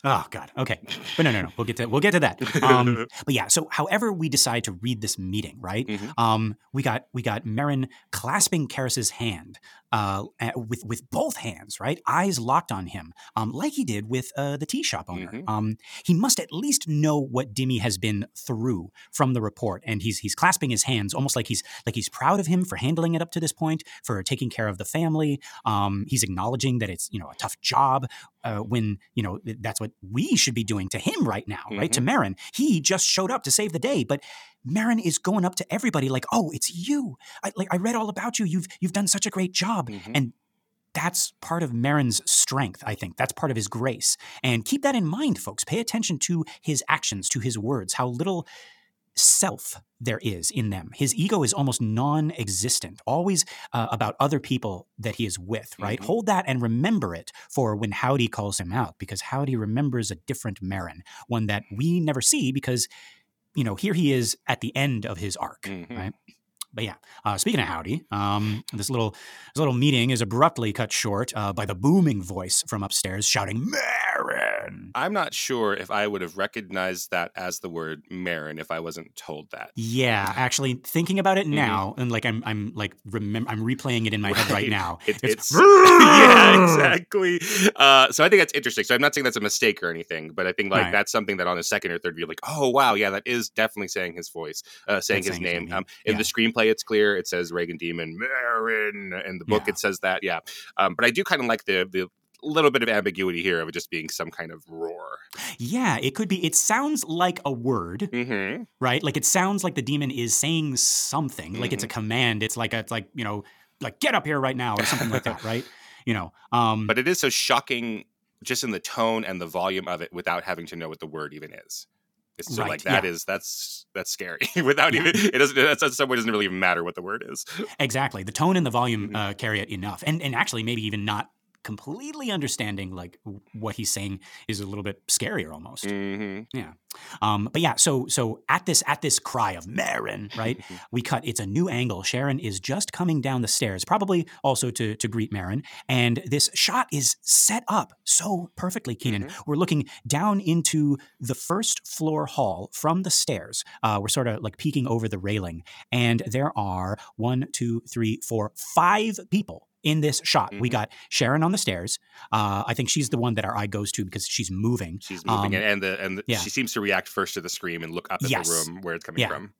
Oh God. Okay. But no, no, no. We'll get to we'll get to that. Um, but yeah. So, however we decide to read this meeting, right? Mhm. Um, we got we got Merrin clasping Karras's hand uh, with with both hands, right? Eyes locked on him, um, like he did with uh, the tea shop owner. Mhm. Um, he must at least know what Dimmy has been through from the report, and he's he's clasping his hands, almost like he's like he's proud of him for handling it up to this point, for taking care of the family. Um, he's acknowledging that it's you know a tough job uh, when you know that's what we should be doing to him right now, right? To Merrin, he just showed up to save the day, but Merrin is going up to everybody like, "Oh, it's you! I, like I read all about you. You've you've done such a great job." Mhm. And that's part of Merrin's strength, I think. That's part of his grace. And keep that in mind, folks. Pay attention to his actions, to his words, how little self there is in them. His ego is almost non existent, always uh, about other people that he is with, right? Mhm. Hold that and remember it for when Howdy calls him out, because Howdy remembers a different Merrin, one that we never see because, you know, here he is at the end of his arc, Mhm. right? But yeah, uh, speaking of Howdy, um, this little this little meeting is abruptly cut short uh, by the booming voice from upstairs shouting, "Merrin!" I'm not sure if I would have recognized that as the word Merrin if I wasn't told that. Yeah, actually, thinking about it Mhm. now, and like I'm, I'm like remem- I'm replaying it in my head right Right. now. It- It's- it's yeah, exactly. Uh, so I think that's interesting. So I'm not saying that's a mistake or anything, but I think like Right. that's something that on a second or third view, like, oh wow, yeah, that is definitely saying his voice, uh, saying That's his saying name, Um, in yeah. the screenplay, it's clear. It says Regan Demon Merrin. In the book, Yeah. it says that. Yeah, um, but I do kind of like the the little bit of ambiguity here of it just being some kind of roar. Yeah, it could be. It sounds like a word, Mm-hmm. right? Like it sounds like the demon is saying something, like Mm-hmm. it's a command. It's like a, it's like you know, like get up here right now or something like that, right? You know, um, But it is so shocking just in the tone and the volume of it without having to know what the word even is. So Right, like that yeah. is that's that's scary without Yeah. even it doesn't that's in some way doesn't really even matter what the word is. Exactly. The tone and the volume Mhm. uh, carry it enough, and and actually maybe even not completely understanding like what he's saying is a little bit scarier almost. Mm-hmm. Yeah. Um, but yeah, so so at this at this cry of Merrin, right? we cut. It's a new angle. Sharon is just coming down the stairs, probably also to to greet Merrin, and this shot is set up so perfectly. Keenan, we're looking down into the first floor hall from the stairs. Uh, we're sort of like peeking over the railing, and there are one, two, three, four, five people. In this shot, we Mhm. got Sharon on the stairs. Uh, I think she's the one that our eye goes to because she's moving. She's moving Um, and and the and the, yeah. she seems to react first to the scream and look up at Yes. the room where it's coming Yeah. from.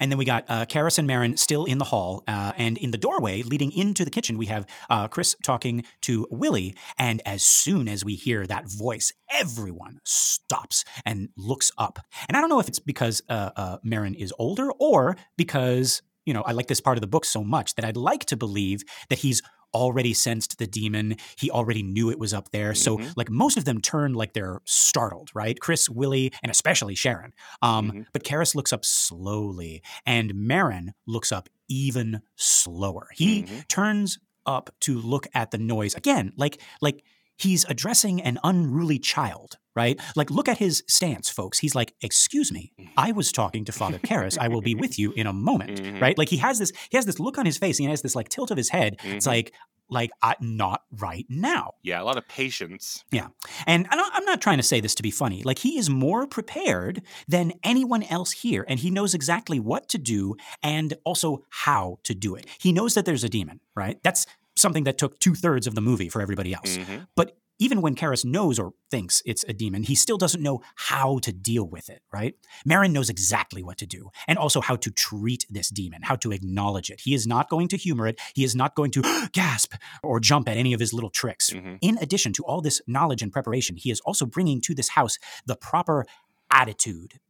And then we got uh, Karras and Merrin still in the hall. Uh, and in the doorway leading into the kitchen, we have uh, Chris talking to Willie. And as soon as we hear that voice, everyone stops and looks up. And I don't know if it's because uh, uh, Merrin is older or because, you know, I like this part of the book so much that I'd like to believe that he's already sensed the demon. He already knew it was up there. So, Mhm. like, most of them turn like they're startled, right? Chris, Willie, and especially Sharon. Um, Mhm. But Karras looks up slowly, and Merrin looks up even slower. He Mhm. turns up to look at the noise again, like like he's addressing an unruly child, right? Like, look at his stance, folks. He's like, "Excuse me, I was talking to Father Karras. I will be with you in a moment." Mhm. Right? Like he has this he has this look on his face. And he has this like tilt of his head. It's Mhm. like like I, not right now. Yeah, a lot of patience. Yeah, and I'm not trying to say this to be funny. Like he is more prepared than anyone else here, and he knows exactly what to do and also how to do it. He knows that there's a demon, right? That's something that took two thirds of the movie for everybody else. Mhm. But even when Karras knows or thinks it's a demon, he still doesn't know how to deal with it, right? Merrin knows exactly what to do and also how to treat this demon, how to acknowledge it. He is not going to humor it. He is not going to gasp or jump at any of his little tricks. Mhm. In addition to all this knowledge and preparation, he is also bringing to this house the proper attitude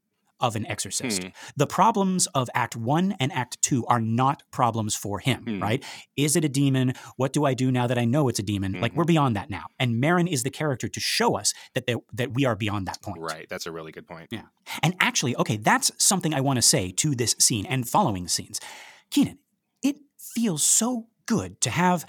of an exorcist. Hmm. The problems of Act 1 and Act 2 are not problems for him, Hmm. right? Is it a demon? What do I do now that I know it's a demon? Like Mhm. we're beyond that now. And Merrin is the character to show us that they, that we are beyond that point. Right. That's a really good point. Yeah. And actually, okay, that's something I want to say to this scene and following scenes. Keenan, it feels so good to have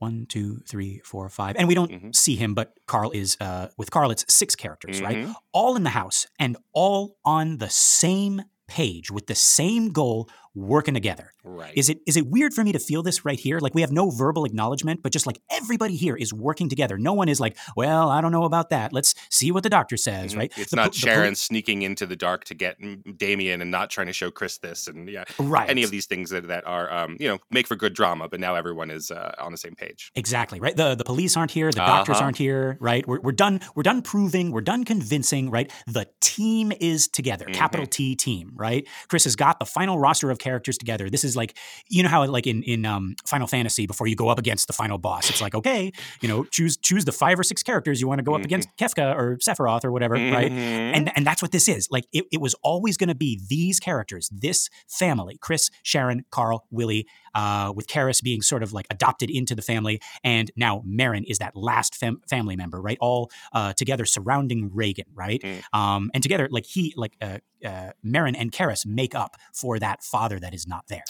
one, two, three, four, five, and we don't Mhm. see him, but Carl is uh, with Carl. It's six characters, right? Mhm. All in the house and all on the same page with the same goal, working together. Right. Is it is it weird for me to feel this right here? Like we have no verbal acknowledgement, but just like everybody here is working together. No one is like, well, I don't know about that. Let's see what the doctor says, Mhm. right? It's The not the Sharon sneaking into the dark to get Damien and not trying to show Chris this and yeah, right. any of these things that, that are um, you know make for good drama. But now everyone is uh, on the same page. Exactly right. The the police aren't here. The doctors Uh-huh. aren't here. Right. We're, we're done. We're done proving. We're done convincing. Right. The team is together. Capital Mm-hmm. T team. Right. Chris has got the final roster of characters together. This is like you know how like in in um, Final Fantasy before you go up against the final boss, it's like okay, you know, choose choose the five or six characters you want to go up against Kefka or Sephiroth or whatever. Right. Mhm. And and that's what this is. Like it, it was always going to be these characters, this family, Chris, Sharon, Carl, Willie, uh, with Karras being sort of like adopted into the family, and now Merrin is that last fam- family member, right? All uh, together surrounding Regan, right? Mm. Um, and together, like he, like uh, uh, Merrin and Karras make up for that father that is not there.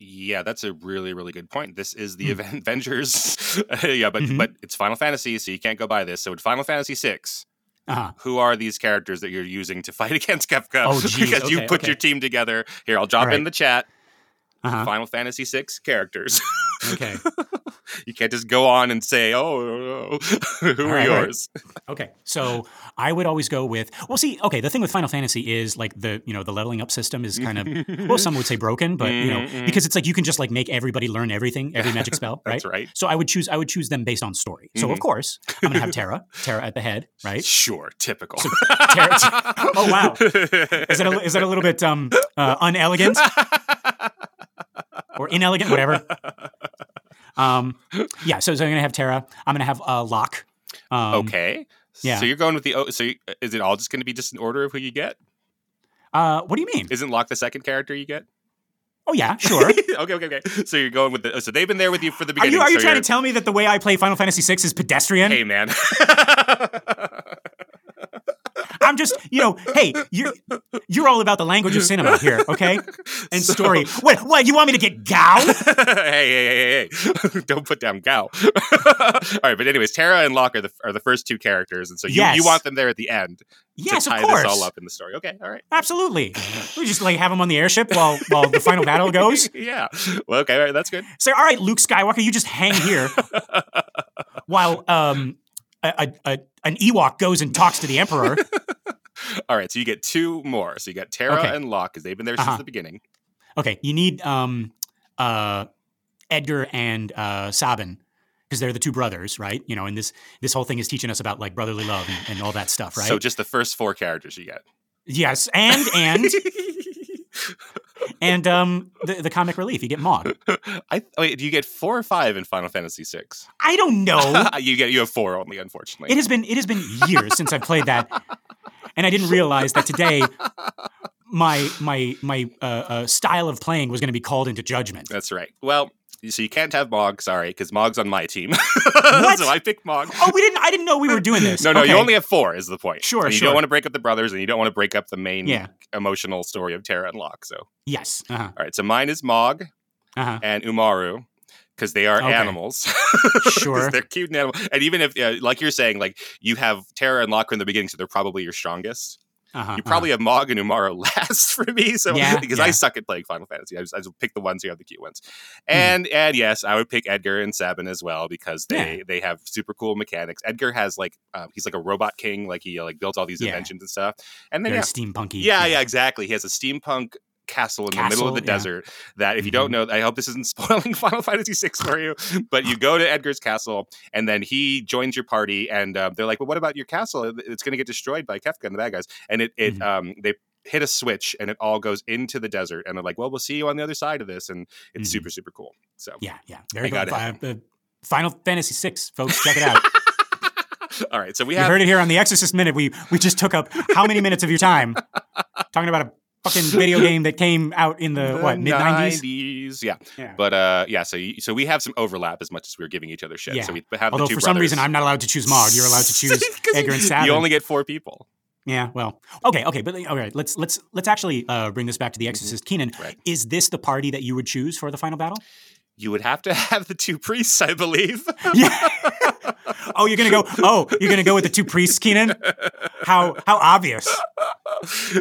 Yeah, that's a really, really good point. This is the. Aven- Avengers. yeah, but Mhm. but it's Final Fantasy, so you can't go by this. So in Final Fantasy VI, Uh-huh. who are these characters that you're using to fight against Kefka? Oh, geez, because you put okay. your team together. Here, I'll drop right. in the chat. Uh-huh. Final Fantasy VI characters. Okay. you can't just go on and say, "Oh, who are right, all right. yours?" Okay, so I would always go with well. See, okay, the thing with Final Fantasy is like the you know the leveling up system is kind of well, some would say broken, but you know Mhm, mhm. because it's like you can just like make everybody learn everything, every magic spell, right? That's right. So I would choose I would choose them based on story. So of Mhm. course I'm gonna have Terra, Terra at the head, right? Sure, typical. Terra- oh, wow. Is that a, is that a little bit um uh, unelegant or inelegant, whatever? Um, yeah. So, so I'm gonna have Terra. I'm gonna have uh, Locke. Um, okay. yeah. So you're going with the oh, so you, is it all just going to be just an order of who you get? Uh, what do you mean? Isn't Locke the second character you get? Oh yeah, sure. okay, okay, okay. So you're going with the. So they've been there with you for the beginning. Are you are you so trying to tell me that the way I play Final Fantasy VI is pedestrian? Hey, man. I'm just, you know, hey, you're you're all about the language of cinema here, okay? And So- story. What? What? You want me to get Gau? hey, hey, hey, hey, hey! Don't put down Gau. All right, but anyways, Terra and Locke are the are the first two characters, and so you, you want them there at the end Yes, to tie of course. this all up in the story. Okay, all right. Absolutely. We just like have them on the airship while while the final battle goes. yeah. Well, okay, all right, that's good. Say, all right, Luke Skywalker, you just hang here while um a, a, a, an Ewok goes and talks to the Emperor. All right, so you get two more. So you got Terra Okay. and Locke because they've been there Uh-huh. since the beginning. Okay, you need um uh Edgar and uh Sabin because they're the two brothers, right? You know, and this this whole thing is teaching us about like brotherly love and, and all that stuff, right? So just the first four characters you get. yes, and and and um, the, the comic relief. You get Mog. I wait. Do you get four or five in Final Fantasy VI? I don't know. you get you have four only, unfortunately. It has been it has been years since I've played that, and I didn't realize that today my my my uh, uh, style of playing was going to be called into judgment. That's right. Well, so you can't have Mog. Sorry, because Mog's on my team. What? so I picked Mog. Oh, we didn't. I didn't know we were doing this. No, no, you only have four. Is the point? Sure, And you sure. don't want to break up the brothers, and you don't want to break up the main Yeah. emotional story of Terra and Locke. So, Yes. Uh-huh. right. So mine is Mog Uh-huh. and Umaro because they are Okay. animals. Sure. they're cute and animal. And even if, uh, like you're saying, like you have Terra and Locke in the beginning, so they're probably your strongest. Uh-huh. You probably have Mog and Umaro last for me. So Yeah, because yeah. I suck at playing Final Fantasy, I just, I just pick the ones who have the cute ones. Hmm. And and yes, I would pick Edgar and Sabin as well because they Yeah. they have super cool mechanics. Edgar has like um, he's like a robot king, like he like built all these inventions and stuff. And then very yeah, steampunky. yeah, yeah, exactly. He has a steampunk castle in the middle of the yeah. desert that if you don't know i hope this isn't spoiling final fantasy VI for you but you go to edgar's castle and then he joins your party and uh, they're like well what about your castle it's going to get destroyed by kefka and the bad guys and it, it Mhm. um they hit a switch and it all goes into the desert and they're like well we'll see you on the other side of this and it's Mhm. super super cool so Yeah, yeah. Very good. Fi- uh, Final Fantasy VI, folks, check it out. all right so we have heard it here on the Exorcist Minute. We we just took up how many minutes of your time talking about a fucking video game that came out in the, what mid nineties? yeah Yeah. but uh yeah so so we have some overlap as much as we are giving each other shit Yeah. so we have Although the two for some reason. I'm not allowed to choose Mog, you're allowed to choose Edgar and Sabin. You only get four people. Yeah, well, okay, okay, but all right, let's let's let's actually uh, bring this back to the Exorcist. Keenan, Mm-hmm. Right. is this the party that you would choose for the final battle? You would have to have the two priests, I believe. Yeah. Oh, you're gonna go. Oh, you're gonna go with the two priests, Keenan. How how obvious?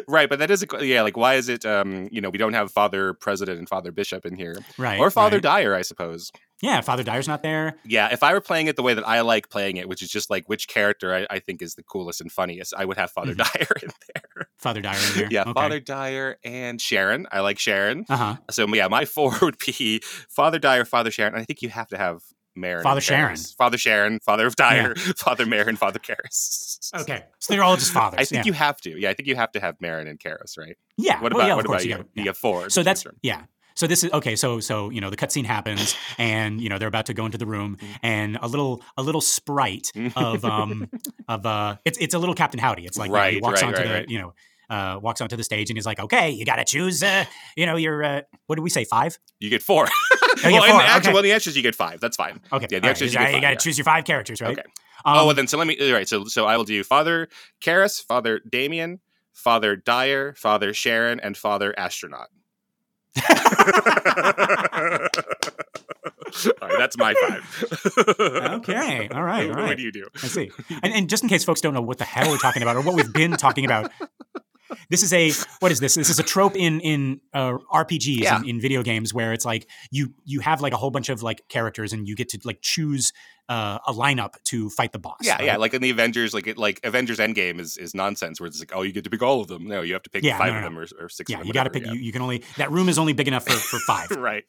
right, but that is a yeah. Like, why is it? Um, you know, we don't have Father President and Father Bishop in here, Right. or Father right. Dyer, I suppose. Yeah, Father Dyer's not there. Yeah, if I were playing it the way that I like playing it, which is just like which character I, I think is the coolest and funniest, I would have Father Dyer in there. Father Dyer in there. Yeah, okay. Father Dyer and Sharon. I like Sharon. Uh huh. So yeah, my four would be Father Dyer, Father Sharon. I think you have to have Merrin. Father Sharon. Karras. Father Sharon, Father of Dyer, Father Merrin, Father Karras. Okay, so they're all just fathers. I think yeah. you have to. Yeah, I think you have to have Merrin and Karras, right? Yeah. What well, about yeah, what about you? you yeah. have four. So that's yeah. So this is okay. So so you know the cutscene happens, and you know they're about to go into the room, Mm-hmm. and a little a little sprite of um of uh it's it's a little Captain Howdy. It's like you know, he walks right, onto right, the right. you know uh walks onto the stage and he's like, okay, you got to choose. Uh, you know your uh, what did we say five? you get four. Oh, well, get in four, the actual, okay. well, in the extras you get five. That's fine. Okay, Yeah, the extras right, you you got to five, choose your five characters, right? Okay. Um, oh, well, then so let me. All right, so so I will do Father Karras, Father Damien, Father Dyer, Father Sharon, and Father Astronaut. all right, that's my five. Okay, all right, all What do you do? I see. And, and just in case folks don't know what the hell we're talking about or what we've been talking about, this is a what is this? This is a trope in in uh, RPGs Yeah. in, in video games where it's like you you have like a whole bunch of like characters and you get to like choose uh, a lineup to fight the boss. Yeah, yeah. Like in the Avengers, like it, like Avengers Endgame is is nonsense. Where it's like, oh, you get to pick all of them. No, you have to pick Yeah, five no, of no, them or, or six. yeah. of them, You got to pick. You, you can only that room is only big enough for for five. right.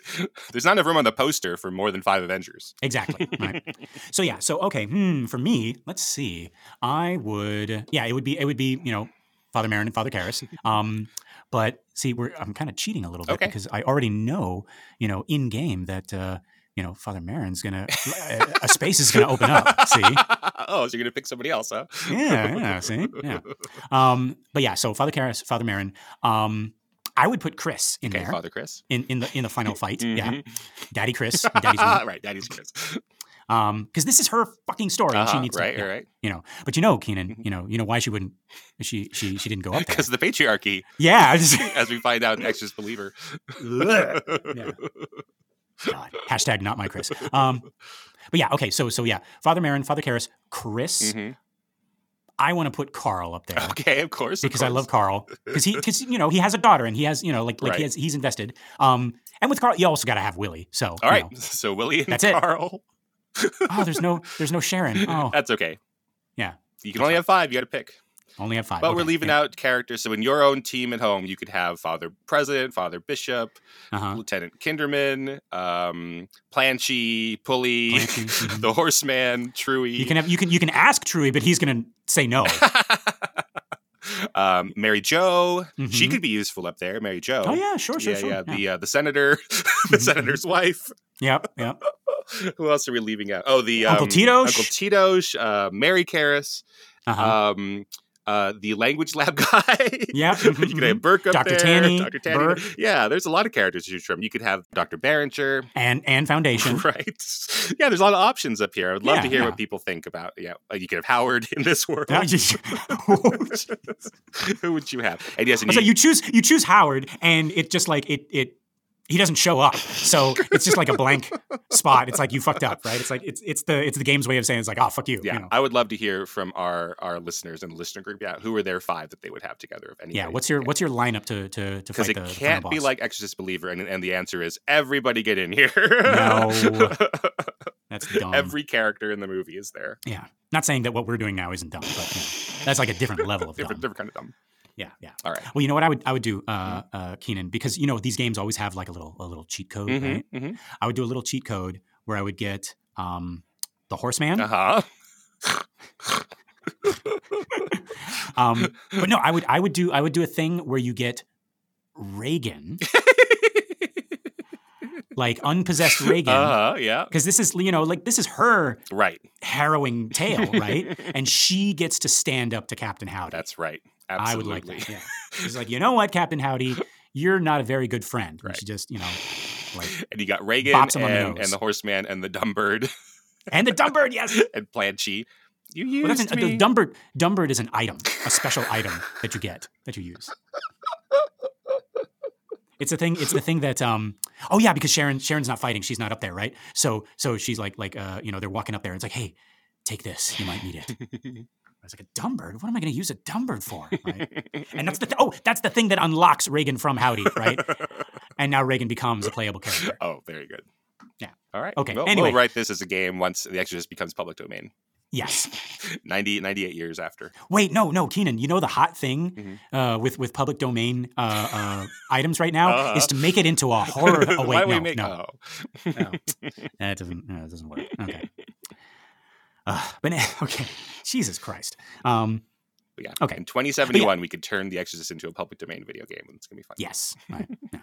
There's not enough room on the poster for more than five Avengers. Exactly. Right. so yeah. So okay. Hmm. For me, let's see. I would. Yeah. It would be. It would be. You know, Father Merrin and Father Karras. Um. But see, we're I'm kind of cheating a little bit Okay. because I already know. You know, in game that. uh you know, Father Merrin's gonna a, a space is gonna open up. See, oh, so you're gonna pick somebody else, huh? yeah, yeah, see, yeah. Um, but yeah, so Father Karras, Father Merrin. Um, I would put Chris in Okay, there Father Chris. in, in the in the final fight. Yeah, Mhm. Daddy Chris, Daddy's right, Daddy's Chris. Um, because this is her fucking story, and she Uh-huh, needs right, to, yeah, right. you know. But you know, Keenan, you know, you know why she wouldn't, she she she didn't go up there. Because the patriarchy, Yeah, just, as we find out in Exorcist Believer. Yeah. God. hashtag not my Chris. Um, but yeah, okay, so so yeah, Father Merrin, Father Karras, Chris. Mhm. I want to put Carl up there. Okay, of course. of because I love Carl because he because you know he has a daughter and he has you know like like he has he's invested. Um, and with Carl, you also got to have Willie. So All right, know. so Willie and That's it. Oh, there's no there's no Sharon. Oh, That's okay. Yeah. You can only have five. You got to pick. only have five. But we're leaving yeah. out characters. So in your own team at home, you could have Father President, Father Bishop, Uh-huh. Lieutenant Kinderman, um, Planchy, Pulley, mhm. the Horseman, Truey. You can have you can you can ask Truey, but he's gonna say no. Um, Mary Jo, she Mhm. could be useful up there. Mary Jo. Oh yeah, sure, sure, yeah, sure. yeah. The uh, the senator, the Mhm, senator's wife. Yep, yep. Who else are we leaving out? Oh, the Uncle um, Titosh? Uncle Titosh, uh, Mary Karras, Uh-huh. um, uh, the language lab guy. Yeah, mhm, you could have Burke up Dr. there. Tanny, Dr. Tanny. Burke. Yeah, there's a lot of characters to choose from. You could have Dr. Barringer. and and Foundation. Right. Yeah, there's a lot of options up here. I would love Yeah, to hear yeah. what people think about. Yeah, you could have Howard in this world. Yeah, just- Who would you have? And yes, and so you, you choose you choose Howard, and it just like it it he doesn't show up, so it's just like a blank spot. It's like you fucked up, right? It's like it's it's the it's the game's way of saying it's like oh fuck you. yeah, you know? I would love to hear from our our listeners and the listener group. Yeah, who are their five that they would have together? If any. yeah. What's your what's your lineup to to to because fight it the the can't final be like Exorcist Believer, and and the answer is everybody get in here. No. That's dumb. Every character in the movie is there. yeah. Not saying that what we're doing now isn't dumb, but you know, that's like a different level of dumb. Different, different kind of dumb. Yeah, yeah. All right. Well, you know what I would I would do, Mm-hmm. uh, uh, Keenan, because you know these games always have like a little a little cheat code, Mhm, right? mhm. I would do a little cheat code where I would get um, the Horseman. Uh huh. Um, but no, I would I would do I would do a thing where you get Regan, like unpossessed Regan, Uh huh. Yeah. because this is you know like this is her Right. harrowing tale, right? and she gets to stand up to Captain Howdy. That's right. I would like that. Yeah, she's like, you know what, Captain Howdy, you're not a very good friend. Right. she just you know like And you got Regan on the and, the Horseman and the Dumbbird and the dumb bird, yes. and Planchy. You Well, used that's an, me. the dumb bird, dumb bird is an item, a special item that you get that you use. It's a thing. It's the thing that. Um. Oh yeah, because Sharon Sharon's not fighting. She's not up there, right? So so she's like like uh you know they're walking up there. and It's like hey, take this. You might need it. Was like a dumb bird. What am I going to use a dumb bird for? Right? And that's the th- oh that's the thing that unlocks Regan from Howdy, right? And now Regan becomes a playable character. oh, very good. Yeah. All right. Okay, Well, anyway. we'll write this as a game once The Exorcist becomes public domain. Yes. 90, 98 years after. Wait, no, no, Keenan. You know the hot thing Mm-hmm. uh, with with public domain uh, uh, items right now Uh-huh. is to make it into a horror. Oh Why wait, we no, make no, oh. no. that doesn't. No, that doesn't work. Okay. Uh, but okay, Jesus Christ. Um, But yeah. Okay. In 2071, we could turn The Exorcist into a public domain video game, and it's gonna be fun. yes. Right. yeah.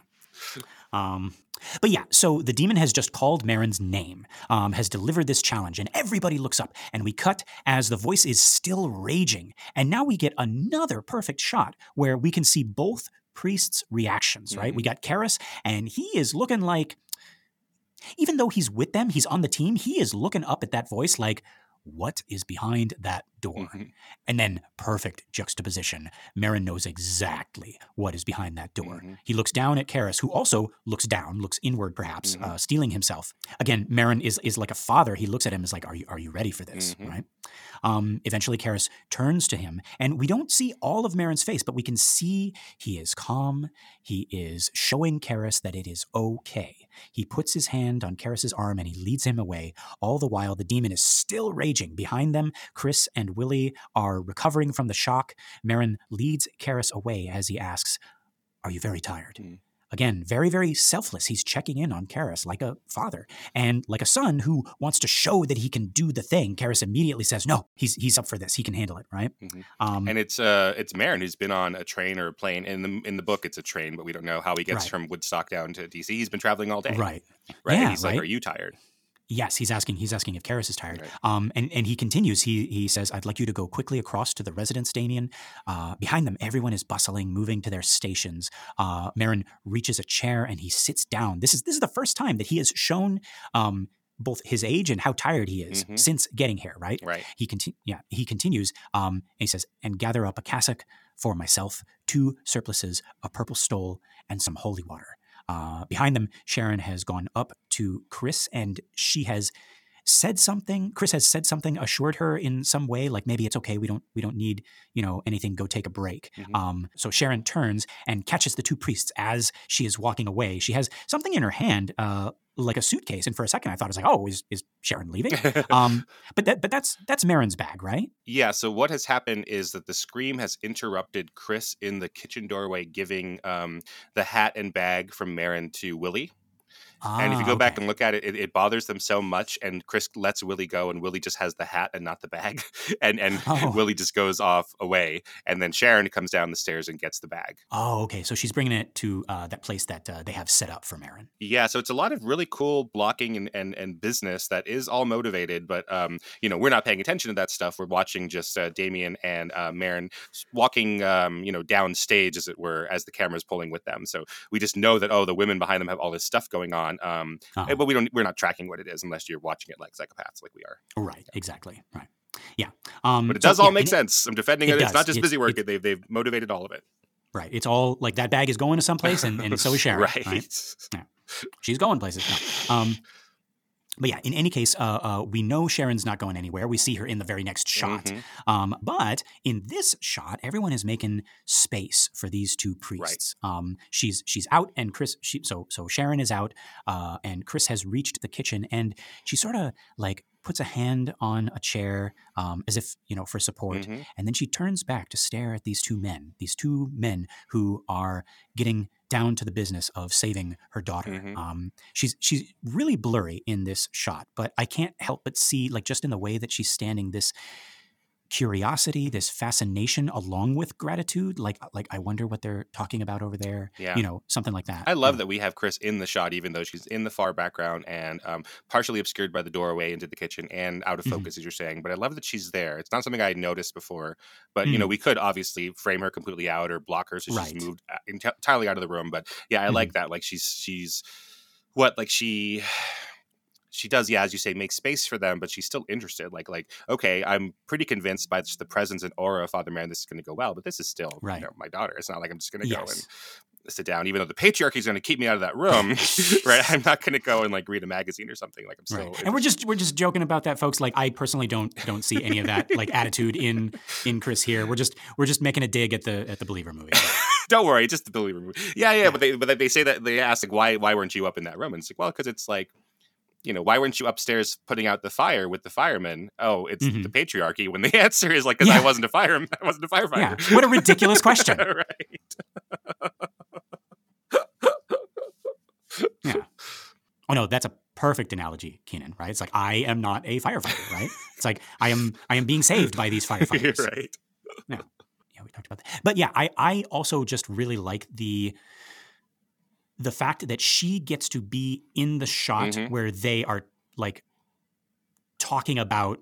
Um, but yeah, so the demon has just called Merrin's name, um, has delivered this challenge, and everybody looks up. And we cut as the voice is still raging. And now we get another perfect shot where we can see both priests' reactions, right? We got Karras, and he is looking like, even though he's with them, he's on the team, he is looking up at that voice like, what is behind that door? Mhm. And then perfect juxtaposition. Merrin knows exactly what is behind that door. Mhm. He looks down at Karras, who also looks down, looks inward, perhaps, Mhm. uh, steeling himself. Again, Merrin is is like a father. He looks at him as like, "Are you are you ready for this?" Mhm. Right. Um, eventually, Karras turns to him, and we don't see all of Merrin's face, but we can see he is calm. He is showing Karras that it is okay. He puts his hand on Karras's arm and he leads him away. All the while, the demon is still raging. Behind them, Chris and Willie are recovering from the shock. Merrin leads Karras away as he asks, Are you very tired? Mm. Again, very, very selfless. He's checking in on Karras like a father and like a son who wants to show that he can do the thing. Karras immediately says, No, he's he's up for this. He can handle it, right? Mhm. Um, And it's uh it's Merrin who's been on a train or a plane. In the in the book, it's a train, but we don't know how he gets Right. from Woodstock down to DC. He's been traveling all day, right. Right? Yeah, and he's like, "Are you tired?" Yes, he's asking. He's asking if Karras is tired. Right. Um, and and he continues. He he says, "I'd like you to go quickly across to the residence, Damien. Uh, behind them, everyone is bustling, moving to their stations. Uh, Merrin reaches a chair and he sits down. This is this is the first time that he has shown um, both his age and how tired he is Mhm. since getting here. Right. Right. He conti- yeah, he continues. Um, and he says, "And gather up a cassock for myself, two surplices, a purple stole, and some holy water." Uh, behind them, Sharon has gone up to Chris, and she has said something. Chris has said something, assured her in some way, like maybe it's okay. We don't we don't need you know anything. Go take a break. Mhm. Um, so Sharon turns and catches the two priests as she is walking away. She has something in her hand, uh, like a suitcase, and for a second I thought it was like, oh, is is Sharon leaving? um, but that but that's that's Merrin's bag, right? Yeah, so what has happened is that the scream has interrupted Chris in the kitchen doorway giving um, the hat and bag from Merrin to Willie. Ah, and if you go back and look at it, it, it bothers them so much. And Chris lets Willie go, and Willie just has the hat and not the bag, and and Oh. Willie just goes off away. And then Sharon comes down the stairs and gets the bag. Oh, okay. So she's bringing it to uh, that place that uh, they have set up for Merrin. Yeah, so it's a lot of really cool blocking and, and, and business that is all motivated, but um, you know we're not paying attention to that stuff. We're watching just uh, Damien and uh, Merrin walking, um, you know, down stage as it were, as the camera's pulling with them. So we just know that oh, the women behind them have all this stuff going on, um, Uh-huh. but we don't. We're not tracking what it is unless you're watching it like psychopaths, like we are. Right. Exactly. Right. Yeah. Um, But it so, does all yeah, make it- sense. I'm defending it it. It's not just It's- busy work. it's- They've they've motivated all of it. Right. It's all like that bag is going to someplace, and, and so is Sharon. right. She's going places. No. Um, but yeah, in any case, uh, uh, we know Sharon's not going anywhere. We see her in the very next shot. Mhm. Um, but in this shot, everyone is making space for these two priests. Um, she's she's out, and Chris. She, so so Sharon is out, uh, and Chris has reached the kitchen, and she sort of like puts a hand on a chair um, as if you know for support, Mhm. and then she turns back to stare at these two men, these two men who are getting down to the business of saving her daughter. Mhm. Um, she's she's really blurry in this shot, but I can't help but see, like, just in the way that she's standing, this curiosity, this fascination, along with gratitude. Like, like I wonder what they're talking about over there. Yeah. You know, something like that. I love Yeah. that we have Chris in the shot, even though she's in the far background and um, partially obscured by the doorway into the kitchen and out of Mhm. focus, as you're saying. But I love that she's there. It's not something I had noticed before. But you know, we could obviously frame her completely out or block her so Mm. Right. she's moved uh, entirely out of the room. But yeah, I Mhm. like that. Like she's she's what like she. She does, yeah, as you say, make space for them, but she's still interested. Like, like, okay, I'm pretty convinced by the presence and aura of Father Man, this is going to go well. But this is still, Right. you know, my daughter. It's not like I'm just going to go and sit down, even though the patriarchy is going to keep me out of that room, right? I'm not going to go and like read a magazine or something. Like I'm still, Right. And we're just we're just joking about that, folks. Like I personally don't don't see any of that like attitude in in Chris here. We're just we're just making a dig at the at the believer movie. don't worry, it's just the believer movie. Yeah, yeah, but they but they say that they ask like why why weren't you up in that room? And it's like well because it's like. You know, why weren't you upstairs putting out the fire with the firemen? Oh, it's Mhm. the patriarchy. When the answer is like, because I wasn't a fireman, I wasn't a firefighter. Yeah. What a ridiculous question. right. Oh no, that's a perfect analogy, Keenan. Right? It's like I am not a firefighter. Right? It's like I am I am being saved by these firefighters. right. Yeah, we talked about that. But yeah, I I also just really like the the fact that she gets to be in the shot Mhm. where they are like talking about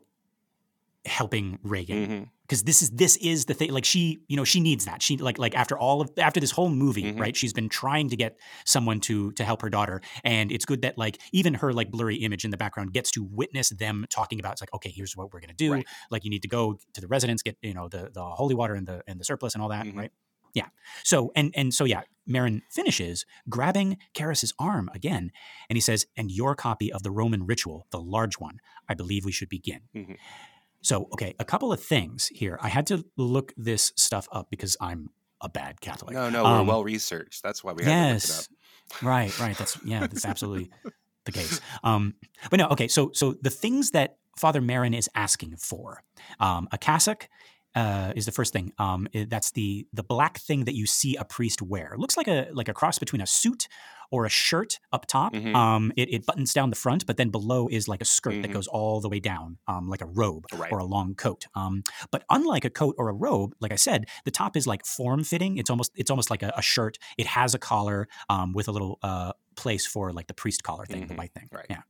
helping Regan because this is this is the thing like she you know she needs that she like like after all of after this whole movie Mhm. right she's been trying to get someone to to help her daughter and it's good that like even her like blurry image in the background gets to witness them talking about it's like okay here's what we're gonna do Right. like you need to go to the residence get you know the the holy water and the and the surplice and all that Mhm. right yeah so and and so yeah Merrin finishes grabbing Karras's arm again and he says and your copy of the Roman ritual the large one I believe we should begin Mhm. so, okay, a couple of things here. I had to look this stuff up because I'm a bad Catholic. No, no, we're Um, well researched. That's why we had to look it up. yes, right, right. That's yeah, that's absolutely the case. Um, but no, okay. So, so the things that Father Merrin is asking for, um, a cassock. Uh, is the first thing. Um, i- that's the the black thing that you see a priest wear. It looks like a like a cross between a suit or a shirt up top. Mhm. Um, it, it buttons down the front, but then below is like a skirt that Mhm. goes all the way down, um, like a robe Right. or a long coat. Um, but unlike a coat or a robe, like I said, the top is like form fitting. It's almost it's almost like a, a shirt. It has a collar um, with a little uh, place for like the priest collar thing, the Mhm. white thing. Right. Yeah.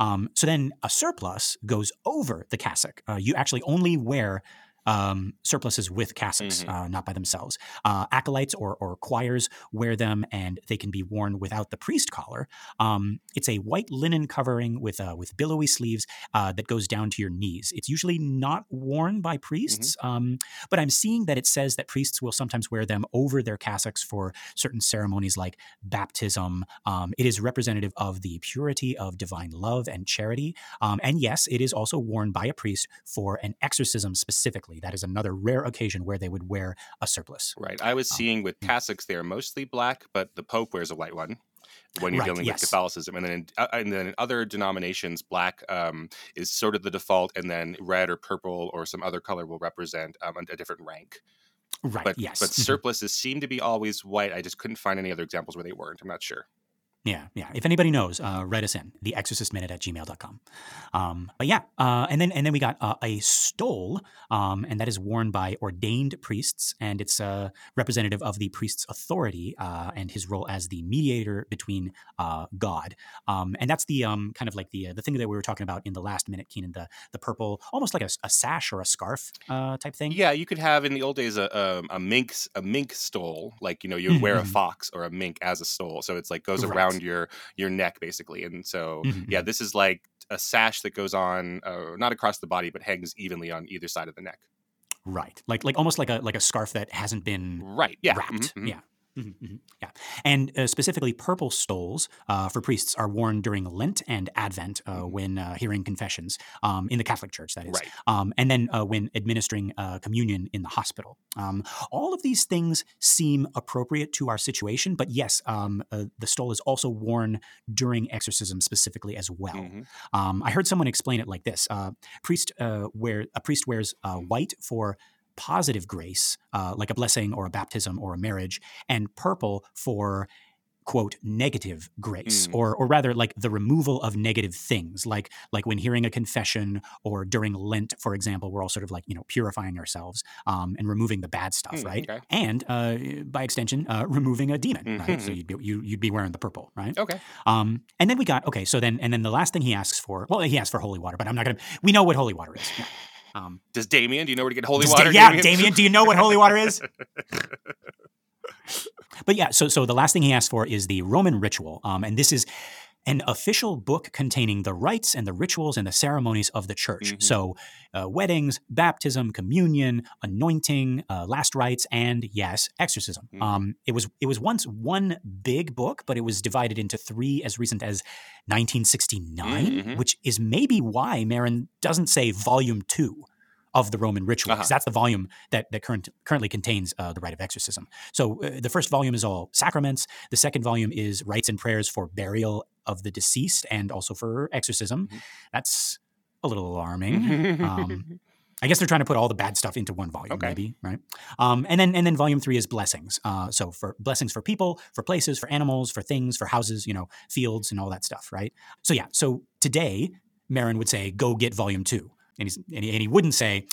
Um, so then a surplice goes over the cassock. Uh, you actually only wear um, surplices with cassocks, Mhm. uh, not by themselves. Uh, acolytes or, or choirs wear them, and they can be worn without the priest collar. Um, it's a white linen covering with uh, with billowy sleeves uh, that goes down to your knees. It's usually not worn by priests, um, but I'm seeing that it says that priests will sometimes wear them over their cassocks for certain ceremonies like baptism. Um, it is representative of the purity of divine love and charity. Um, and yes, it is also worn by a priest for an exorcism specifically. That is another rare occasion where they would wear a surplice. Right. I was Um, seeing with cassocks, they are mostly black, but the Pope wears a white one when you're Right, dealing yes. with Catholicism. And then in, uh, and then in other denominations, black um, is sort of the default, and then red or purple or some other color will represent um, a, a different rank. Right. But yes. but surplices seem to be always white. I just couldn't find any other examples where they weren't. I'm not sure. Yeah, yeah. If anybody knows, uh, write us in the exorcistminute at gmail.com. Um, but yeah, uh, and then and then we got uh, a stole, um, and that is worn by ordained priests, and it's uh, representative of the priest's authority uh, and his role as the mediator between uh, God. Um, and that's the um, kind of like the uh, the thing that we were talking about in the last minute, Keenan, the the purple, almost like a, a sash or a scarf uh, type thing. Yeah, you could have in the old days a um, a mink a mink stole, like you know you would wear a Mhm. fox or a mink as a stole, so it's like goes Right. Around your your neck basically, and so Mhm, yeah, this is like a sash that goes on uh, not across the body but hangs evenly on either side of the neck. Right, like like almost like a like a scarf that hasn't been Right. Yeah. wrapped. mhm, mhm. Yeah. Mhm, mhm, Yeah. And uh, specifically, purple stoles uh, for priests are worn during Lent and Advent uh, Mhm. when uh, hearing confessions um, in the Catholic Church, that is. Right. Um, and then uh, when administering uh, communion in the hospital. Um, all of these things seem appropriate to our situation, but yes, um, uh, the stole is also worn during exorcism specifically as well. Mhm. Um, I heard someone explain it like this: uh, priest uh, wear a priest wears uh, white for positive grace, uh, like a blessing or a baptism or a marriage, and purple for quote negative grace Mm. or or rather like the removal of negative things like like when hearing a confession or during lent for example we're all sort of like you know purifying ourselves um, and removing the bad stuff Mm, right okay. and uh, by extension uh, removing a demon right so Mhm. you'd be, you, you'd be wearing the purple right Okay. um, and then we got okay. So then, and then the last thing he asks for, well, he asks for holy water, but I'm not gonna. We know what holy water is. Yeah. Um, Does Damien? Do you know where to get holy does water? yeah, Damien, do you know what holy water is? but yeah, so so the last thing he asks for is the Roman ritual, um, and this is an official book containing the rites and the rituals and the ceremonies of the church. Mhm. So, uh, weddings, baptism, communion, anointing, uh, last rites, and yes, exorcism. Mhm. Um, it was it was once one big book, but it was divided into three as recent as 1969, Mhm. which is maybe why Merrin doesn't say volume two of the Roman ritual because Uh-huh. that's the volume that that current, currently contains uh, the rite of exorcism. So uh, the first volume is all sacraments. The second volume is rites and prayers for burial of the deceased and also for exorcism. Mhm. That's a little alarming. um, I guess they're trying to put all the bad stuff into one volume, Okay. maybe, right? Um, and then and then volume three is blessings. Uh, so for blessings for people, for places, for animals, for things, for houses, you know, fields and all that stuff, right? So yeah, so today Merrin would say, "Go get volume two. And he's and he, and he wouldn't say,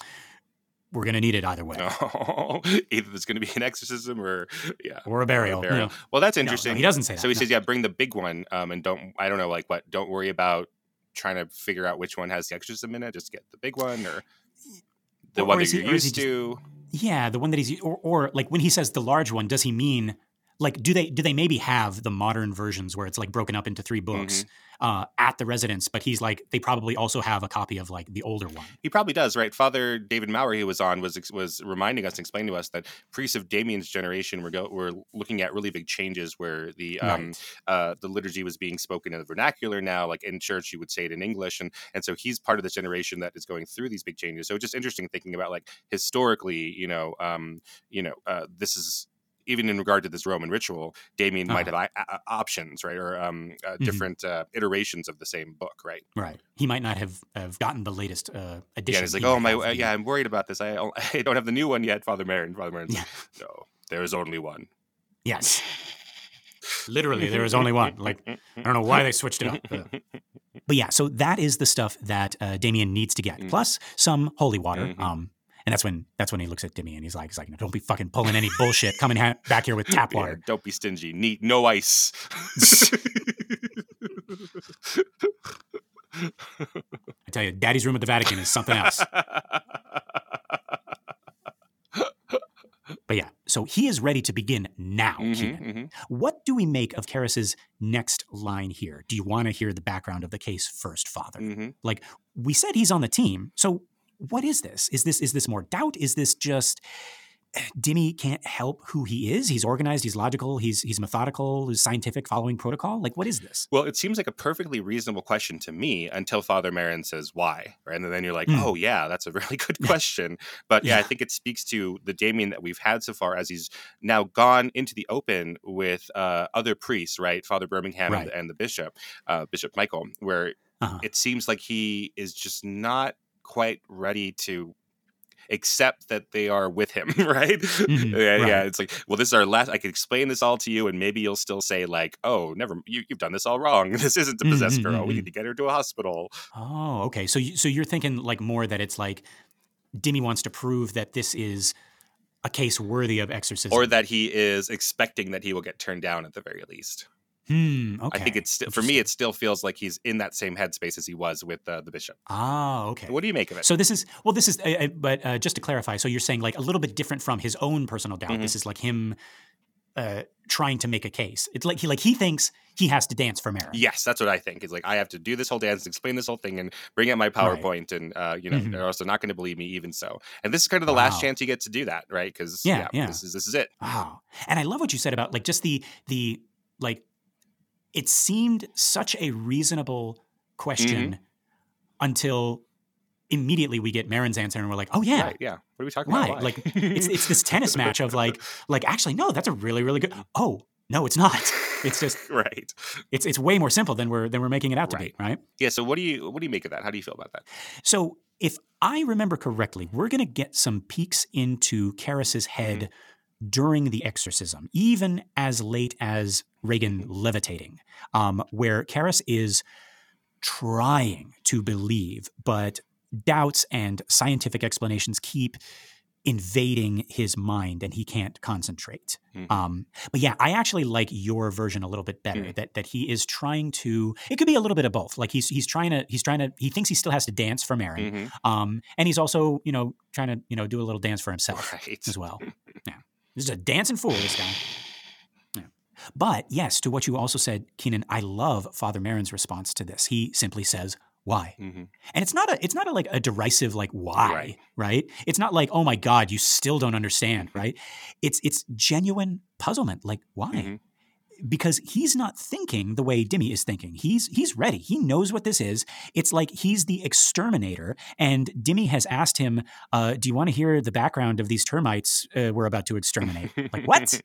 "We're going to need it either way." No. Either there's going to be an exorcism or yeah, Or a burial. you know. Well, that's No, no, interesting. he doesn't say that. So he no. says, yeah, bring the big one, um, and don't I don't know, like what? Don't worry about trying to figure out which one has the exorcism in it. Just get the big one or the Or- one or that he- you're used just- to. Yeah, the one that he's or, or like when he says the large one, does he mean like do they do they maybe have the modern versions where it's like broken up into three books uh, at the residence? But he's like they probably also have a copy of like the older one. He probably does, right? Father David Maurer, he was on, was was reminding us and explaining to us that priests of Damien's generation were go, were looking at really big changes where the um, Right. uh, the liturgy was being spoken in the vernacular now. Like in church, you would say it in English, and and so he's part of this generation that is going through these big changes. So it's just interesting thinking about like historically, you know, um, you know, uh, this is. Even in regard to this Roman ritual, Damien might have Uh-huh. I- I- options, right, or um, uh, Mhm. different uh, iterations of the same book, right? Right. He might not have, have gotten the latest uh, edition. Yeah, he's like, He oh my, have uh, the- yeah, I'm worried about this. I, I don't have the new one yet, Father Merrin. Father Merrin's like, Yeah. no, there is only one. Yes. Literally, there was only one. Like, I don't know why they switched it up. But yeah, so that is the stuff that uh, Damien needs to get, Mm. plus some holy water. Mhm. Um, and that's when that's when he looks at Damien. He's like, he's like, don't be fucking pulling any bullshit coming ha- back here with tap Yeah, water. don't be stingy. Neat, no ice. I tell you, Daddy's room at the Vatican is something else. But yeah, so he is ready to begin now. Mhm, Keenan. mhm. What do we make of Karras's next line here? Do you want to hear the background of the case first, Father? Mhm. We said he's on the team, so what is this? Is this is this more doubt? Is this just Dimmy can't help who he is? He's organized, he's logical, he's he's methodical, he's scientific, following protocol. Like, what is this? Well, it seems like a perfectly reasonable question to me until Father Merrin says why, right? And then you're like, Mm. oh yeah, that's a really good question. But yeah, I think it speaks to the Damien that we've had so far, as he's now gone into the open with uh, other priests, right? Father Birmingham Right. and, and the bishop, uh, Bishop Michael, where Uh-huh. it seems like he is just not quite ready to accept that they are with him, right? Mhm, yeah, right. yeah. It's like, well, this is our last. I can explain this all to you, and maybe you'll still say like, "Oh, never. You, you've done this all wrong. This isn't a possessed Mhm, girl. mhm, We need to get her to a hospital." Oh, okay. So you, so you're thinking like more that it's like Dimmy wants to prove that this is a case worthy of exorcism, or that he is expecting that he will get turned down at the very least. Hmm. Okay. I think it's for me. It still feels like he's in that same headspace as he was with uh, the bishop. Ah, okay. What do you make of it? So this is well. This is, uh, uh, but uh, just to clarify, so you're saying like a little bit different from his own personal doubt. Mhm. This is like him uh, trying to make a case. It's like he like he thinks he has to dance for Merrin. yes, that's what I think. It's like I have to do this whole dance, and explain this whole thing, and bring out my PowerPoint, and uh, you know Mhm. they're also not going to believe me, even so. And this is kind of the last chance you get to do that, right? Because Yeah, yeah. this is this is it. Wow. And I love what you said about like just the the like it seemed such a reasonable question Mm-hmm. until immediately we get Merrin's answer and we're like, "Oh yeah." Right, yeah. What are we talking Why? about? Why? Like it's it's this tennis match of like like actually no, that's a really really good. Oh, no, it's not. It's just right. it's it's way more simple than we're than we're making it out to Right. be, right? Yeah. So what do you what do you make of that? How do you feel about that? So if I remember correctly, we're going to get some peeks into Karras's head during the exorcism, even as late as Regan levitating, um, where Karras is trying to believe, but doubts and scientific explanations keep invading his mind and he can't concentrate. Mhm. Um, but yeah, I actually like your version a little bit better. Mhm. That that he is trying to. It could be a little bit of both. Like he's he's trying to he's trying to he thinks he still has to dance for Merrin, Mhm. um, and he's also you know trying to you know do a little dance for himself Right. as well. This is a dancing fool. This guy. Yeah. But yes, to what you also said, Keenan, I love Father Merrin's response to this. He simply says, "Why?" Mhm. And it's not a it's not a like a derisive like why, Right. right? It's not like, "Oh my god, you still don't understand," right? It's it's genuine puzzlement like why? Mhm. Because he's not thinking the way Dimmy is thinking. He's he's ready. He knows what this is. It's like he's the exterminator, and Dimmy has asked him, uh, "Do you want to hear the background of these termites uh, we're about to exterminate?" like what?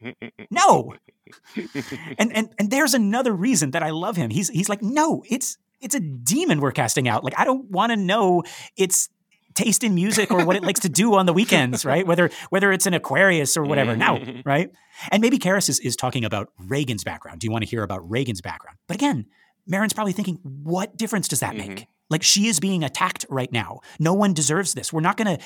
No. And and and there's another reason that I love him. He's he's like, no, it's it's a demon we're casting out. Like I don't want to know its taste in music or what it likes to do on the weekends, right? Whether whether it's an Aquarius or whatever. Now, mm. right? And maybe Karras is, is talking about Regan's background. Do you want to hear about Regan's background? But again, Merrin's probably thinking, what difference does that make? Mhm. Like she is being attacked right now. No one deserves this. We're not going to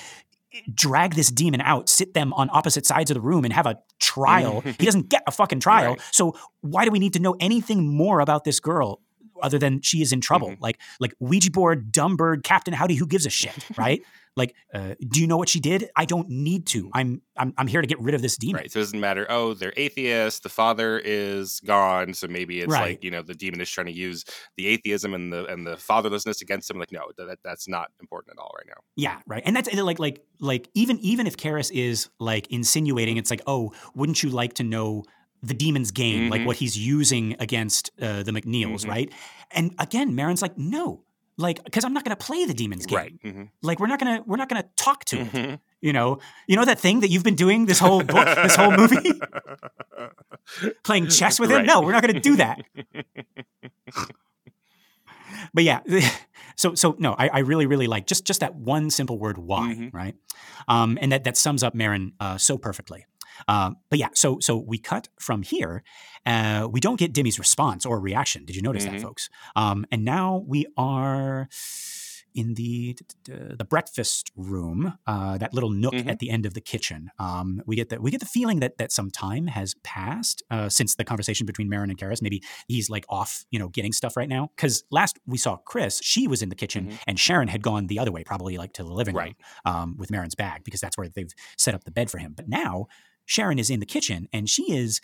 eh, drag this demon out, sit them on opposite sides of the room, and have a trial. he mm. doesn't get a fucking trial. Right. So why do we need to know anything more about this girl other than she is in trouble? Mhm. Like like Ouija board, dumb bird, Captain Howdy, who gives a shit, right? like, uh, do you know what she did? I don't need to. I'm I'm I'm here to get rid of this demon. Right. So it doesn't matter. Oh, they're atheists. The father is gone. So maybe it's Right. like, you know, the demon is trying to use the atheism and the and the fatherlessness against him. Like, no, that, that's not important at all right now. Yeah, right. And that's like like like even even if Karras is like insinuating, it's like, oh, wouldn't you like to know the demon's game, like Mhm. what he's using against uh, the MacNeils, Mhm. right? And again, Merrin's like, no, like because I'm not going to play the demon's game. Right. Mhm. Like we're not gonna we're not gonna talk to it. Mhm. You know, you know that thing that you've been doing this whole book, this whole movie, playing chess with him. Right. No, we're not gonna do that. but yeah so so no I, I really really like just just that one simple word why Mhm. right um, and that that sums up Merrin uh, so perfectly um, but yeah so so we cut from here uh, we don't get Dimmy's response or reaction did you notice Mhm. that folks um, and now we are in the the breakfast room, uh, that little nook Mhm. at the end of the kitchen, um, we get the we get the feeling that that some time has passed uh, since the conversation between Merrin and Karras. Maybe he's like off, you know, getting stuff right now. Because last we saw Chris, she was in the kitchen, Mhm. and Sharon had gone the other way, probably like to the living Right. room um, with Merrin's bag, because that's where they've set up the bed for him. But now Sharon is in the kitchen, and she is.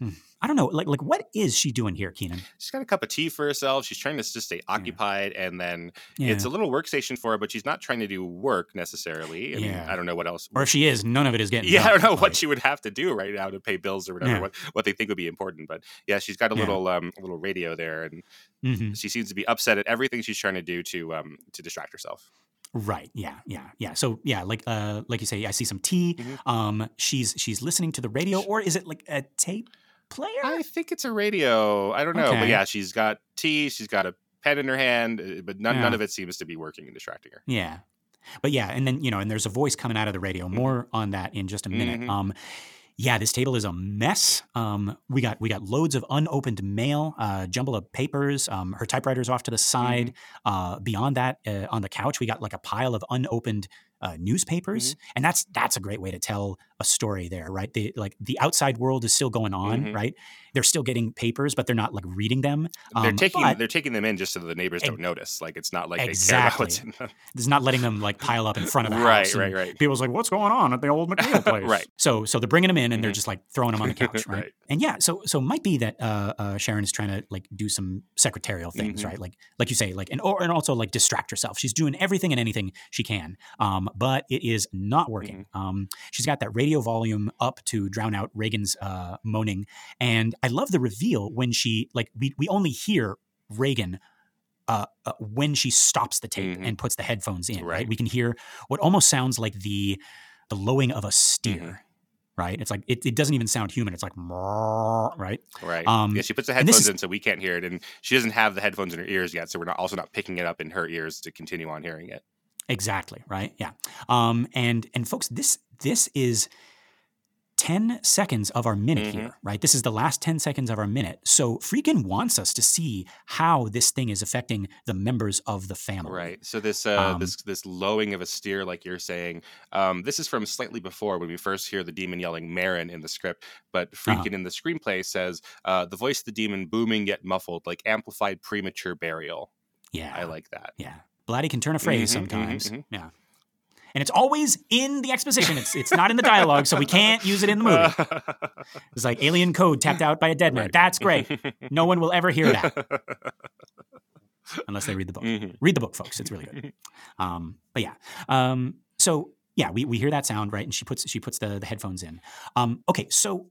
hmm, I don't know, like like what is she doing here, Keenan? She's got a cup of tea for herself. She's trying to just stay occupied, and then Yeah. it's a little workstation for her, but she's not trying to do work necessarily. And Yeah. I don't know what else. or if she is, none of it is getting. yeah, I don't know Like, what she would have to do right now to pay bills or whatever. Yeah. What what they think would be important, but yeah, she's got a Yeah. little um a little radio there, and mhm. she seems to be upset at everything she's trying to do to um to distract herself. Right. Yeah. Yeah. Yeah. So yeah, like uh, like you say, I see some tea. Mhm. Um, she's she's listening to the radio, or is it like a tape player? I think it's a radio. I don't know, but yeah, she's got tea. She's got a pen in her hand, uh, but none, none of it seems to be working and distracting her. yeah. But yeah, and then you know, and there's a voice coming out of the radio. More on that in just a minute. Mhm. Um, yeah, this table is a mess. Um, we got we got loads of unopened mail, uh, jumble of papers. Um, her typewriter's off to the side. Uh, beyond that, uh, on the couch, we got like a pile of unopened uh, newspapers, and that's that's a great way to tell a story there, right? The like the outside world is still going on, Mhm. right? They're still getting papers, but they're not like reading them. they're Um, taking but they're taking them in just so the neighbors Ex- don't notice. Like it's not like they care about what's in them. It's not letting them like pile up in front of the Right, house. right, and right. People's like, what's going on at the old MacNeil place? Right. So so they're bringing them in and they're Mhm. just like throwing them on the couch, right? Right. And yeah, so so it might be that uh, uh, Sharon is trying to like do some secretarial things, Mhm. right? Like like you say, like and or and also like distract herself. She's doing everything and anything she can, um, but it is not working. Mm-hmm. Um, she's got that radio volume up to drown out Regan's uh, moaning, and I love the reveal when she like we we only hear Regan uh, uh, when she stops the tape Mhm. and puts the headphones in. Right. Right. we can hear what almost sounds like the the lowing of a steer. Mhm. Right, it's like it, it doesn't even sound human. It's like right. Right. Um, yeah, she puts the headphones is- in so we can't hear it, and she doesn't have the headphones in her ears yet, so we're not also not picking it up in her ears to continue on hearing it. Exactly. Right. Yeah. Um, and and folks, this this is 10 seconds of our minute Mhm. here, right? This is the last 10 seconds of our minute. So Friedkin wants us to see how this thing is affecting the members of the family. Right. So this uh, Um, this this lowing of a steer, like you're saying, um, this is from slightly before when we first hear the demon yelling Merrin in the script, but Uh-huh. In the screenplay says uh, the voice of the demon booming yet muffled, like amplified premature burial. Yeah. I like that. Yeah. Blatty can turn a phrase Mhm, sometimes. mhm, mhm. Yeah. And it's always in the exposition. It's it's not in the dialogue, so we can't use it in the movie. It's like alien code tapped out by a dead man. Right. That's great. No one will ever hear that unless they read the book. Mhm. Read the book, folks. It's really good. Um, but yeah. Um, so yeah, we, we hear that sound, right? And she puts she puts the, the headphones in. Um, okay, so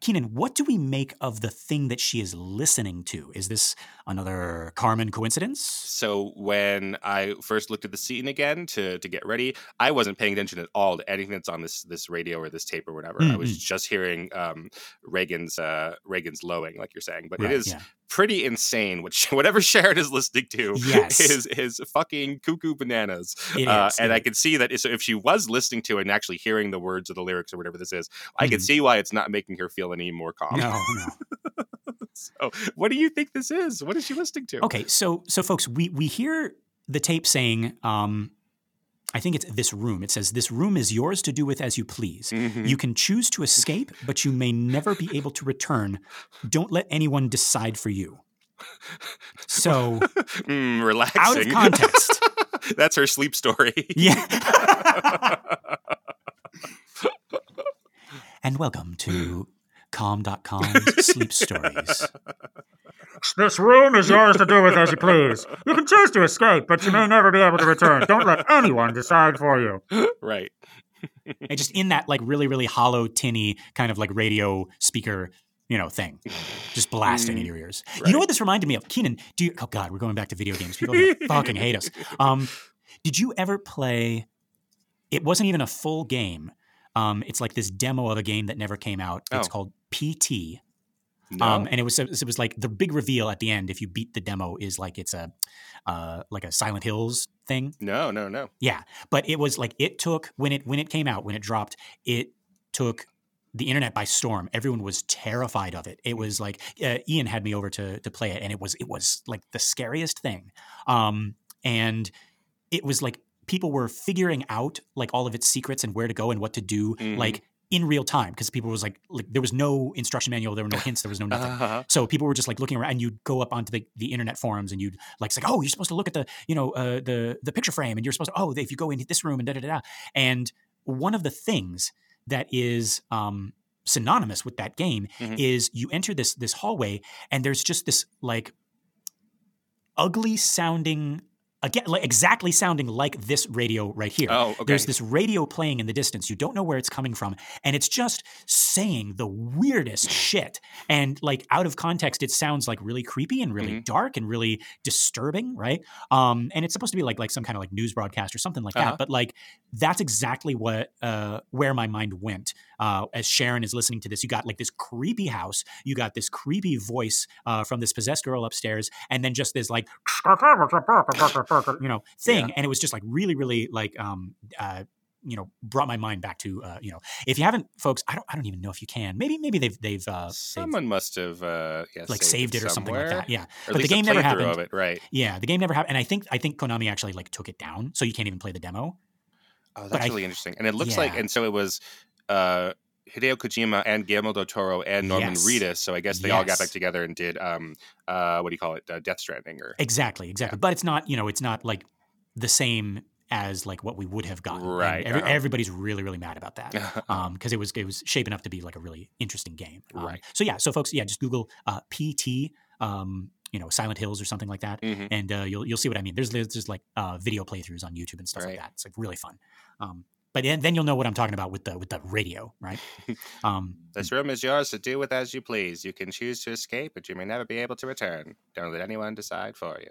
Keenan, what do we make of the thing that she is listening to? Is this another Carmen coincidence? So when I first looked at the scene again to to get ready, I wasn't paying attention at all to anything that's on this this radio or this tape or whatever. I was Mhm. just hearing um, Regan's uh, Regan's lowing, like you're saying. But Right, it is yeah. Pretty insane. Which whatever Sharon is listening to Yes. is is fucking cuckoo bananas. Uh, and I can see that so if she was listening to it and actually hearing the words or the lyrics or whatever this is, I could Mhm. see why it's not making her feel any more calm. No, no. So what do you think this is? What is she listening to? Okay, so so folks, we we hear the tape saying, um, I think it's this room. It says, "This room is yours to do with as you please. Mhm. You can choose to escape, but you may never be able to return. Don't let anyone decide for you." So, Mm, relaxing. out of context, That's her sleep story. yeah. and welcome to calm.com's sleep stories. This room is yours to do with as you please. You can choose to escape, but you may never be able to return. Don't let anyone decide for you. right. and just in that like really really hollow tinny kind of like radio speaker you know thing just blasting in your ears you know what this reminded me of keenan do you oh god we're going back to video games people fucking hate us um did you ever play it wasn't even a full game um it's like this demo of a game that never came out it's Oh. called pt No. um, and it was it was like the big reveal at the end. If you beat the demo, is like it's a uh, like a Silent Hills thing. no, no, no. Yeah, but it was like it took when it when it came out when it dropped it took the internet by storm. Everyone was terrified of it. It was like uh, Ian had me over to to play it, and it was it was like the scariest thing. Um, and it was like people were figuring out like all of its secrets and where to go and what to do Mhm. like in real time because people was like like there was no instruction manual, there were no hints, there was no nothing. Uh-huh. So people were just like looking around, and you'd go up onto the, the internet forums, and you'd like say, "Oh, you're supposed to look at the you know uh, the the picture frame, and you're supposed to oh, if you go into this room and da da da." da." And one of the things that is um, synonymous with that game Mhm. is you enter this this hallway, and there's just this like ugly sounding again like exactly sounding like this radio right here Oh, okay. there's this radio playing in the distance. You don't know where it's coming from. And it's just saying the weirdest shit. And like out of context, it sounds like really creepy and really Mhm. dark and really disturbing, right? Um, and it's supposed to be like like some kind of like news broadcast or something like Uh-huh. that. But like that's exactly what uh, where my mind went uh, as Sharon is listening to this. You got like this creepy house, you got this creepy voice uh, from this possessed girl upstairs, and then just this like you know thing, and it was just like really, really like um uh you know brought my mind back to uh you know if you haven't folks I don't I don't even know if you can maybe maybe they've they've uh they've, Someone must have uh, yeah, like saved it or something like that yeah Or But the game never happened. Of it, right? yeah the game never happened and I think I think Konami actually like took it down so you can't even play the demo Oh, But that's I- really interesting. And it looks like, and so it was uh, Hideo Kojima and Guillermo del Toro and Norman Yes. Reedus. So I guess they all got back together and did, um, uh, what do you call it, uh, Death Stranding, or exactly exactly but it's not you know it's not like the same as like what we would have gotten Right, every, uh-huh. everybody's really really mad about that um because it was it was shaping up to be like a really interesting game Um, Right. so yeah so folks yeah just google uh pt um you know silent hills or something like that Mhm. and uh, you'll you'll see what i mean there's there's just like uh video playthroughs on youtube and stuff like that it's like really fun um but then, you'll know what i'm talking about with the with the radio right um This room is yours to do with as you please. You can choose to escape, but you may never be able to return. Don't let anyone decide for you.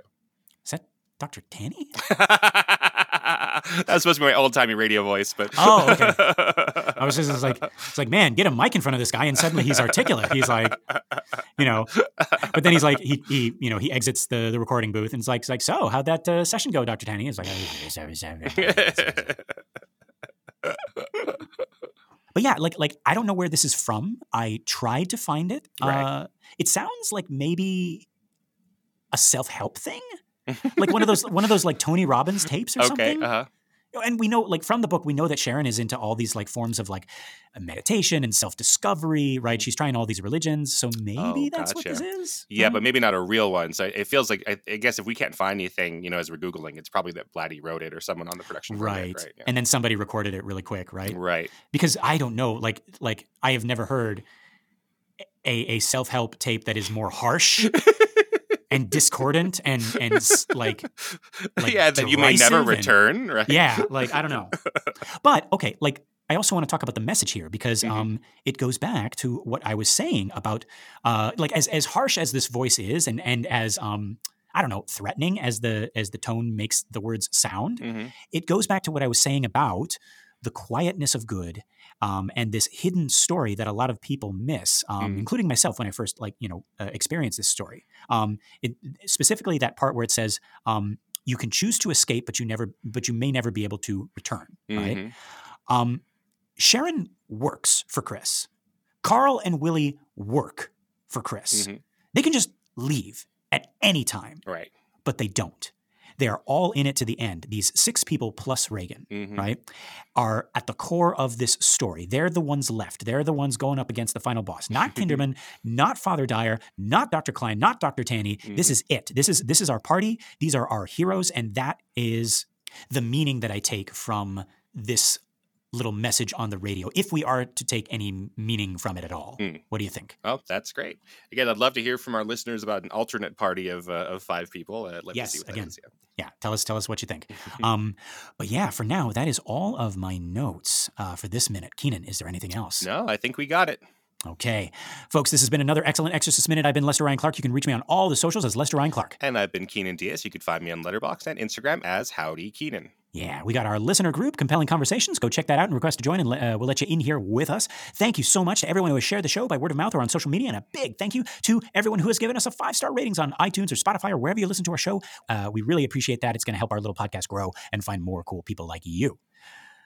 is that dr tanny that was supposed to be my old timey radio voice, but Oh, okay. I was just it's like it's like man, get a mic in front of this guy, and suddenly he's articulate. He's like, you know, but then he's like he he you know he exits the the recording booth and it's like it's like so how'd that uh, session go, Doctor Tanny? He's like, but yeah, like like I don't know where this is from. I tried to find it. Right. Uh, it sounds like maybe a self help thing, like one of those one of those like Tony Robbins tapes or okay, something uh huh. And we know like from the book we know that sharon is into all these like forms of like meditation and self-discovery right she's trying all these religions so maybe Oh, that's what this is Yeah, Hmm? but maybe not a real one. So it feels like I, I guess if we can't find anything, you know, as we're googling, it's probably that Blatty wrote it or someone on the production. it, right right. Yeah. and then somebody recorded it really quick right right. because i don't know like like i have never heard a, a self-help tape that is more harsh and discordant and and like like, yeah, that you may never derisive and- return. Right. yeah like i don't know but okay like i also want to talk about the message here because Mhm. um it goes back to what i was saying about uh like as as harsh as this voice is and and as um i don't know threatening as the as the tone makes the words sound hmm it goes back to what i was saying about the quietness of good um, and this hidden story that a lot of people miss, um, Mhm. including myself when I first like you know uh, experienced this story. Um, it, specifically, that part where it says um, you can choose to escape, but you never, but you may never be able to return. Right? Mhm. Um, Sharon works for Chris. Carl and Willie work for Chris. Mhm. They can just leave at any time, Right. but they don't. They are all in it to the end. These six people plus Regan Mhm. right, are at the core of this story. They're the ones left. They're the ones going up against the final boss. Not Kinderman, not Father Dyer, not Dr. Klein, not Dr. Tanny. This Mhm. is it. This is this is our party. These are our heroes, and that is the meaning that I take from this little message on the radio. If we are to take any meaning from it at all, Hmm. what do you think? Oh, that's great. Again, I'd love to hear from our listeners about an alternate party of uh, of five people. Uh, I'd Yes, to see what again. is. Yeah. Yeah, tell us tell us what you think. um, but yeah, for now, that is all of my notes uh, for this minute. Keenan, is there anything else? No, I think we got it. Okay. Folks, this has been another excellent Exorcist Minute. I've been Lester Ryan Clark. You can reach me on all the socials as Lester Ryan Clark. And I've been Keenan Diaz. You can find me on Letterboxd and Instagram as Howdy Keenan. Yeah, we got our listener group, Compelling Conversations. Go check that out and request to join, and uh, we'll let you in here with us. Thank you so much to everyone who has shared the show by word of mouth or on social media, and a big thank you to everyone who has given us a five star ratings on iTunes or Spotify or wherever you listen to our show. Uh, we really appreciate that. It's going to help our little podcast grow and find more cool people like you.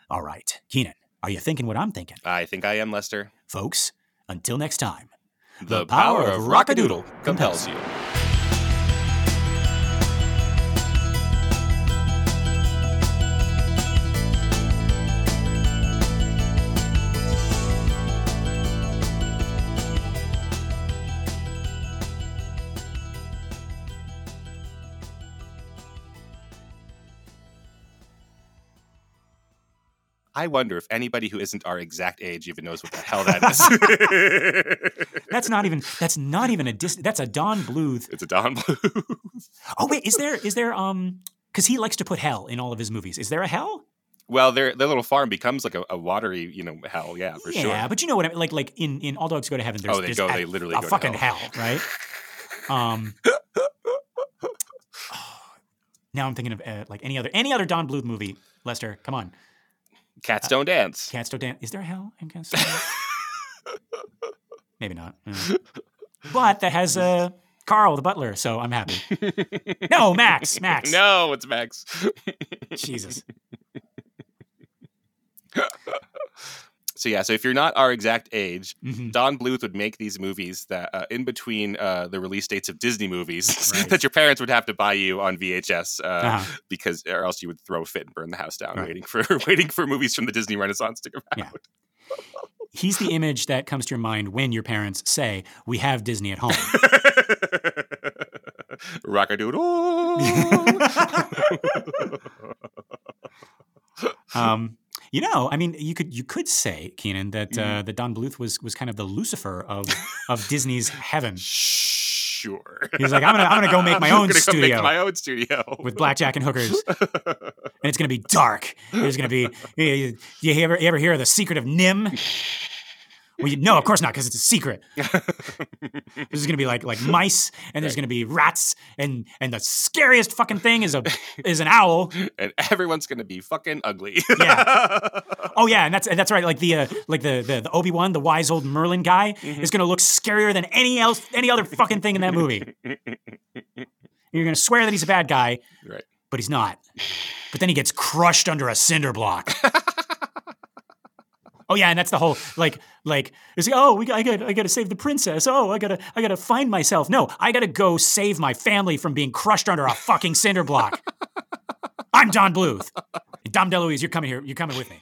All right, Keenan, are you thinking what I'm thinking? I think I am Lester. Folks, until next time. The, power, of Rock-a-Doodle compels you. I wonder if anybody who isn't our exact age even knows what the hell that is. That's not even that's not even a dis- that's a Don Bluth. it's a Don Bluth. Oh wait, is there is there um because he likes to put hell in all of his movies. Is there a hell? Well, their their little farm becomes like a, a watery, you know, hell. Yeah, for yeah, sure. Yeah, but you know what I mean. Like like in in All Dogs Go to Heaven. There's, Oh, they go- a, they literally a go to fucking hell. hell, right? Um. Now I'm thinking of uh, like any other any other Don Bluth movie. Lester, come on, Cats don't dance. Cats Don't Dance. Is there a hell in Cats Don't Dance? Maybe not. Yeah. But that has uh, Carl the butler, so I'm happy. No, Max, Max. No, it's Max. Jesus. So yeah, so if you're not our exact age, Mhm. Don Bluth would make these movies that uh, in between uh, the release dates of Disney movies Right. that your parents would have to buy you on VHS uh, Uh-huh. because or else you would throw a fit and burn the house down Right. waiting for waiting for movies from the Disney Renaissance to come Yeah. out. He's the image that comes to your mind when your parents say, "We have Disney at home." Rock-a-Doodle. Um, you know, I mean, you could you could say, Keenan, that Mm-hmm. uh, that Don Bluth was was kind of the Lucifer of of Disney's heaven. sure. He was like, "I'm gonna I'm gonna go make my own I'm gonna go studio make my own studio with blackjack and hookers, and it's gonna be dark. There's gonna be you, you ever you ever hear of the secret of NIMH? Well, you, no, of course not, because it's a secret. There's gonna be like like mice, and there's gonna be rats, and and the scariest fucking thing is a is an owl. and everyone's gonna be fucking ugly. Yeah. Oh yeah, and that's and that's right. Like the uh, like the the, the Obi Wan, the wise old Merlin guy, Mm-hmm. is gonna look scarier than any else any other fucking thing in that movie. You're gonna swear that he's a bad guy, right. but he's not. But then he gets crushed under a cinder block. Oh yeah, and that's the whole like like it's like, oh we I got I got to save the princess. Oh I gotta I gotta find myself. No, I gotta go save my family from being crushed under a fucking cinder block. I'm Don Bluth. Dom DeLuise, you're coming here. You're coming with me.